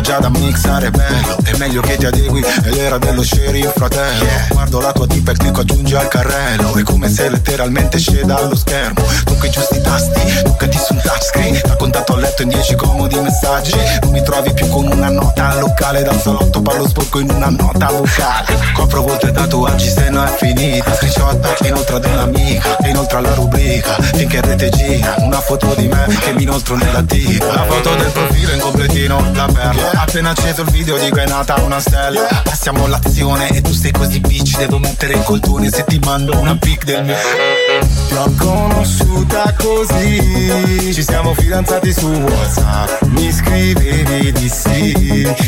Già da mixare bello È meglio che ti adegui È l'era dello sheriff fratello Guardo la tua tipa e clicco aggiungi al carrello. È come se letteralmente sceda allo schermo. Tocca i giusti tasti Toccati su un touchscreen Da contatto a letto in 10 comodi messaggi. Non mi trovi più con una nota al locale Dal salotto parlo sporco in una nota vocale. Copro volte i tatuaggi se no è finita. Screenshot inoltre ad un'amica E inoltre alla rubrica. Finché in rete gira Una foto di me che mi inoltro nella diva La foto del profilo in completino La perla Appena acceso il video dico è nata una stella. Passiamo all'azione e tu sei così bitch Devo mettere il coltone se ti mando una pic del mio Ti ho conosciuta così. Ci siamo fidanzati su Whatsapp. Mi scrivevi di sì,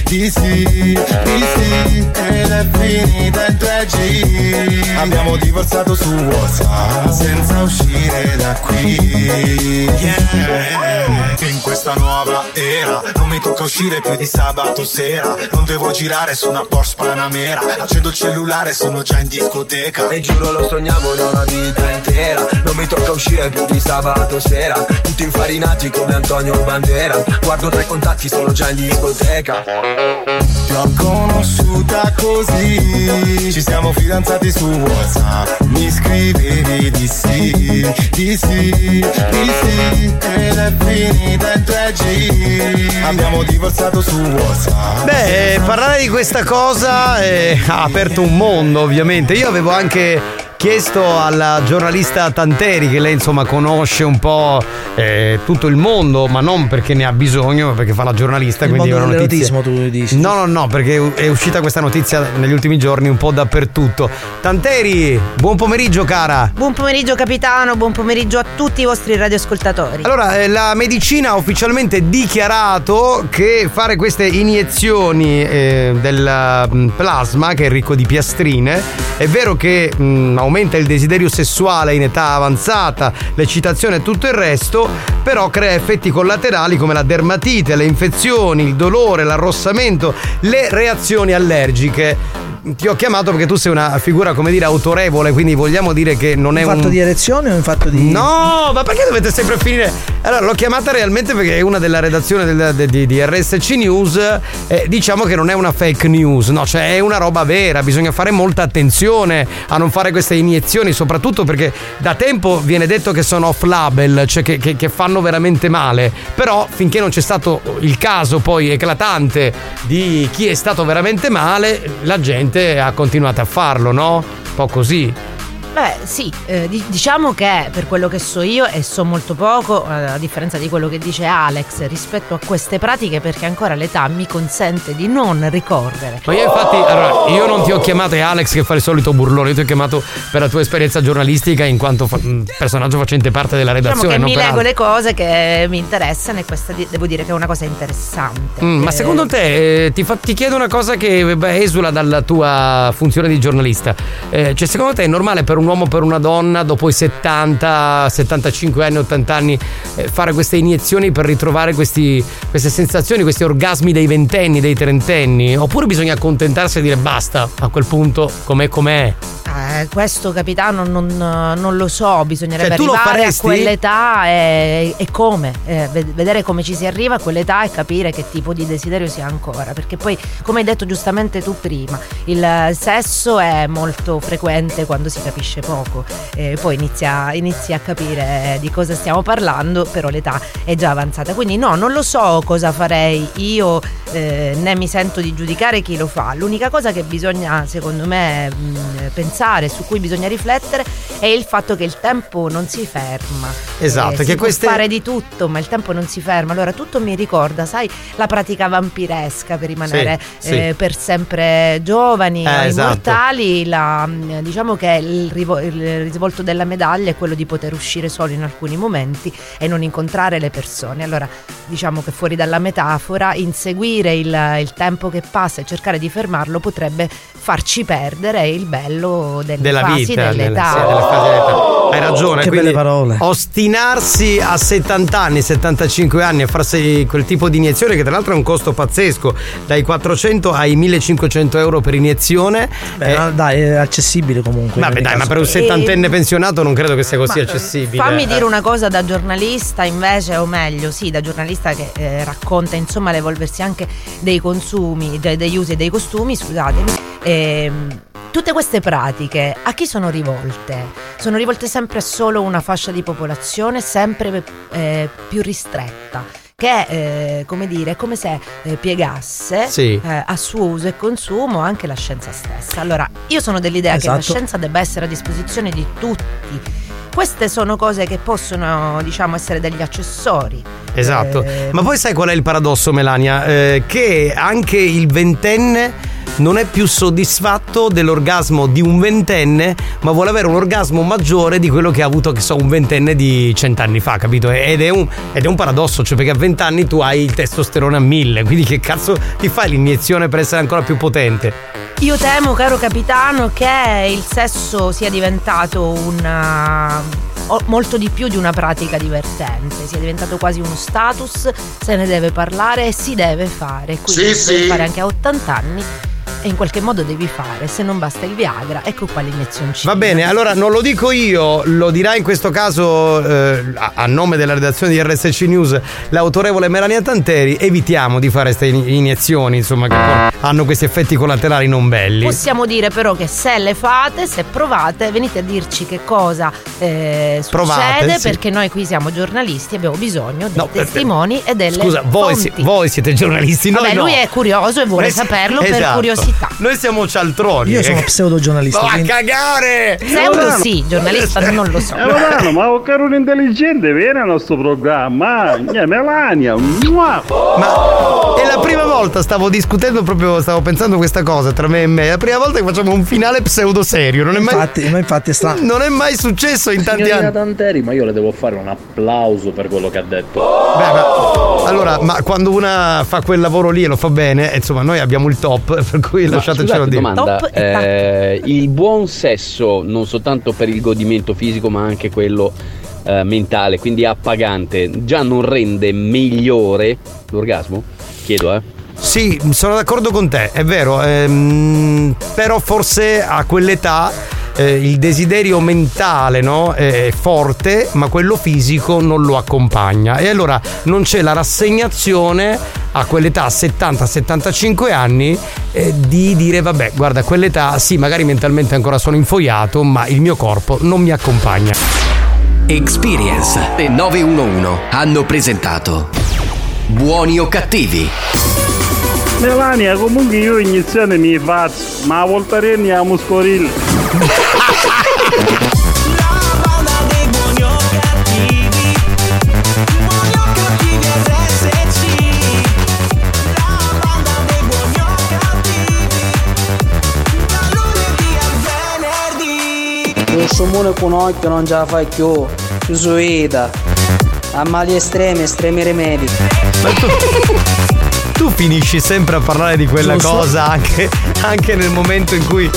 di sì, di sì Ed è finita in 3G Abbiamo divorziato su Whatsapp Senza uscire da qui. Yeah. In questa nuova era Non mi tocca uscire più di sabato sera. Non devo girare su una Porsche Panamera. Accendo il cellulare, sono già in discoteca. E giuro lo sognavo da una vita intera. Non mi tocca uscire più di sabato sera. Tutti infarinati come Antonio Bandera. Guardo tra i contatti, sono già in discoteca. Ti ho conosciuta così. Ci siamo fidanzati su Whatsapp. Mi scrivevi di sì, di sì, di sì. Ed è finita in 3G Abbiamo divorziato su Beh, parlare di questa cosa eh, ha aperto un mondo, ovviamente. Io avevo anche chiesto alla giornalista Tanteri, che lei insomma conosce un po' eh, tutto il mondo, ma non perché ne ha bisogno, ma perché fa la giornalista. Il quindi mondo è una notizia. dell'erotismo tu dici. No, no, no, perché è uscita questa notizia negli ultimi giorni un po' dappertutto. Tanteri, buon pomeriggio, cara. Buon pomeriggio capitano, buon pomeriggio a tutti i vostri radioascoltatori. Allora, eh, la medicina ha ufficialmente dichiarato che fare queste iniezioni eh, del mm, plasma, che è ricco di piastrine, è vero che mm, aumenta il desiderio sessuale in età avanzata, l'eccitazione e tutto il resto, però crea effetti collaterali come la dermatite, le infezioni, il dolore, l'arrossamento, le reazioni allergiche. Ti ho chiamato perché tu sei una figura, come dire, autorevole, quindi vogliamo dire che non è Un fatto un... di erezione o un fatto di. No, ma perché dovete sempre finire? Allora, l'ho chiamata realmente perché è una della redazione del- de- di, di RSC News. eh, diciamo che non è una fake news, no, cioè è una roba vera. Bisogna fare molta attenzione a non fare queste iniezioni, soprattutto perché da tempo viene detto che sono off label, cioè che, che- che fanno veramente male. Però finché non c'è stato il caso poi eclatante di chi è stato veramente male, la gente ha continuato a farlo, no? Un po' così. Beh, sì, eh, di- diciamo che per quello che so io e so molto poco, eh, a differenza di quello che dice Alex rispetto a queste pratiche, perché ancora l'età mi consente di non ricorrere. Ma io infatti, allora, io non ti ho chiamato, è Alex che fa il solito burlone, io ti ho chiamato per la tua esperienza giornalistica in quanto fa- mh, personaggio facente parte della Diciamo redazione. che non mi leggo altro. le cose che mi interessano e questa di- devo dire che è una cosa interessante. Mm, ma Eh, secondo te, eh, ti, fa- ti chiedo una cosa che beh, esula dalla tua funzione di giornalista. Cioè, secondo te è normale per un uomo o per una donna, dopo i 70, 75 anni, 80 anni, eh, fare queste iniezioni per ritrovare questi- queste sensazioni, questi orgasmi dei ventenni, dei trentenni? Oppure bisogna accontentarsi e dire basta, a quel punto com'è com'è? Eh, questo capitano non, non lo so, bisognerebbe Cioè, arrivare a quell'età e, e come, Eh, ved- vedere come ci si arriva a quell'età e capire che tipo di desiderio si ha ancora, perché poi come hai detto giustamente tu prima, il sesso è molto frequente quando si capisce poco, e poi inizia, inizi a capire di cosa stiamo parlando, però l'età è già avanzata, quindi no, non lo so cosa farei io, eh, né mi sento di giudicare chi lo fa, l'unica cosa che bisogna secondo me mh, pensare, su cui bisogna riflettere, è il fatto che il tempo non si ferma. Esatto, Eh, che queste- fare di tutto, ma il tempo non si ferma. Allora tutto mi ricorda, sai, la pratica vampiresca per rimanere Sì, sì. eh, per sempre giovani Eh, esatto. immortali. la- mh, diciamo che il il risvolto della medaglia è quello di poter uscire solo in alcuni momenti e non incontrare le persone. Allora, diciamo che fuori dalla metafora, inseguire il, il tempo che passa e cercare di fermarlo potrebbe farci perdere il bello delle della fasi vita, dell'età. delle- sì, delle fasi dell'età. Hai ragione. Che belle parole. Ostinarsi a 70 anni, 75 anni a farsi quel tipo di iniezione, che tra l'altro è un costo pazzesco, dai 400 ai 1500 euro per iniezione. Beh, Eh, dai, è accessibile comunque. Vabbè, dai, ma. Per un settantenne pensionato non credo che sia così accessibile. Fammi Eh. dire una cosa da giornalista invece, o meglio, sì, da giornalista che eh, racconta insomma l'evolversi anche dei consumi, de- degli usi e dei costumi, scusatemi. Ehm, tutte queste pratiche a chi sono rivolte? Sono rivolte sempre a solo una fascia di popolazione sempre eh, più ristretta. Che eh, come dire, è come se eh, piegasse Sì. eh, a suo uso e consumo anche la scienza stessa. Allora, io sono dell'idea che la Esatto. scienza debba essere a disposizione di tutti. Queste sono cose che possono, diciamo, essere degli accessori. Esatto. Eh, Ma poi sai qual è il paradosso, Melania? Eh, che anche il ventenne non è più soddisfatto dell'orgasmo di un ventenne, ma vuole avere un orgasmo maggiore di quello che ha avuto, che so, un ventenne di cent'anni fa, capito? Ed è un, ed è un paradosso, cioè perché a vent'anni tu hai il testosterone a mille, quindi che cazzo ti fai l'iniezione per essere ancora più potente? Io temo, caro capitano, che il sesso sia diventato una o- molto di più di una pratica divertente, sia diventato quasi uno status, se ne deve parlare e si deve fare. Quindi Sì, si deve sì. fare anche a 80 anni e in qualche modo devi fare, se non basta il Viagra, ecco qua l'iniezione Va bene, allora non lo dico io, lo dirà in questo caso eh, a, nome della redazione di RSC News l'autorevole Melania Tanteri. Evitiamo di fare queste in- iniezioni, insomma, che hanno questi effetti collaterali non belli. Possiamo dire però che se le fate, se provate, venite a dirci che cosa eh, succede Provate, sì. perché noi qui siamo giornalisti, abbiamo bisogno dei eh, testimoni e delle Scusa, voi, si- voi siete giornalisti, noi Vabbè, no. lui è curioso e vuole si- saperlo per Esatto. Curiosità. Noi siamo cialtroni. Io sono eh. pseudo-giornalista, Va a quindi- cagare! Pseudo sì, giornalista non lo so. Eh, Milano, ma un caro intelligente viene al nostro programma. Eh, Melania. Ma è la prima volta stavo discutendo proprio, stavo pensando questa cosa tra me e me. È la prima volta che facciamo un finale pseudo serio. Non è mai, Infatti, ma infatti è strano. non è mai successo in tanti Signorina anni. Tanteri, ma io le devo fare un applauso per quello che ha detto. Beh, ma- allora, ma quando una fa quel lavoro lì e lo fa bene, insomma, noi abbiamo il top, <laughs> per cui Ma lasciatecelo scusate, dire. domanda, eh, il buon sesso non soltanto per il godimento fisico ma anche quello eh, mentale, quindi appagante, già non rende migliore l'orgasmo? Chiedo, eh. Sì, sono d'accordo con te, è vero, ehm, però forse a quell'età eh, il desiderio mentale no, è forte, ma quello fisico non lo accompagna e allora non c'è la rassegnazione a quell'età, 70-75 anni, eh, di dire vabbè, guarda, quell'età sì, magari mentalmente ancora sono infoiato, ma il mio corpo non mi accompagna. Experience e 911 hanno presentato Buoni o cattivi? Melania, comunque io iniezione mi faccio, ma a voltarelli a muscorilla. Lo sciomone con occhio non ce la fai più. Ci suida. A mali estremi, estremi rimedi. <laughs> Tu finisci sempre a parlare di quella Giusto. cosa anche, anche nel momento in cui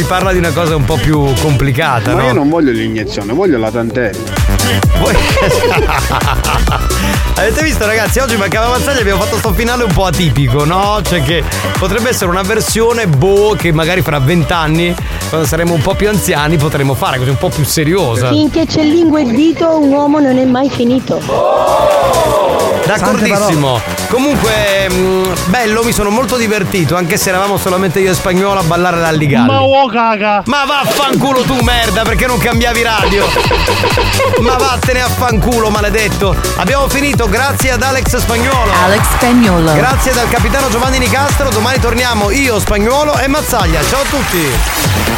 si parla di una cosa un po' più complicata, Ma no? io non voglio l'iniezione, voglio la Tanteri. <laughs> Avete visto ragazzi, oggi mancava Mazzaglia abbiamo fatto sto finale un po' atipico, no? Cioè che potrebbe essere una versione boh che magari fra vent'anni, quando saremo un po' più anziani, potremo fare così un po' più seriosa. Finché c'è lingua e dito, un uomo non è mai finito. D'accordissimo. Comunque, mh, bello, mi sono molto divertito, anche se eravamo solamente io e spagnolo a ballare l'alligalli. Ma oh caga! Ma vaffanculo tu merda, perché non cambiavi radio? Ma vattene a fanculo, maledetto. Abbiamo finito, grazie ad Alex Spagnuolo. Alex Spagnuolo. Grazie dal capitano Giovanni Nicastro. Domani torniamo io, Spagnuolo e Mazzaglia. Ciao a tutti.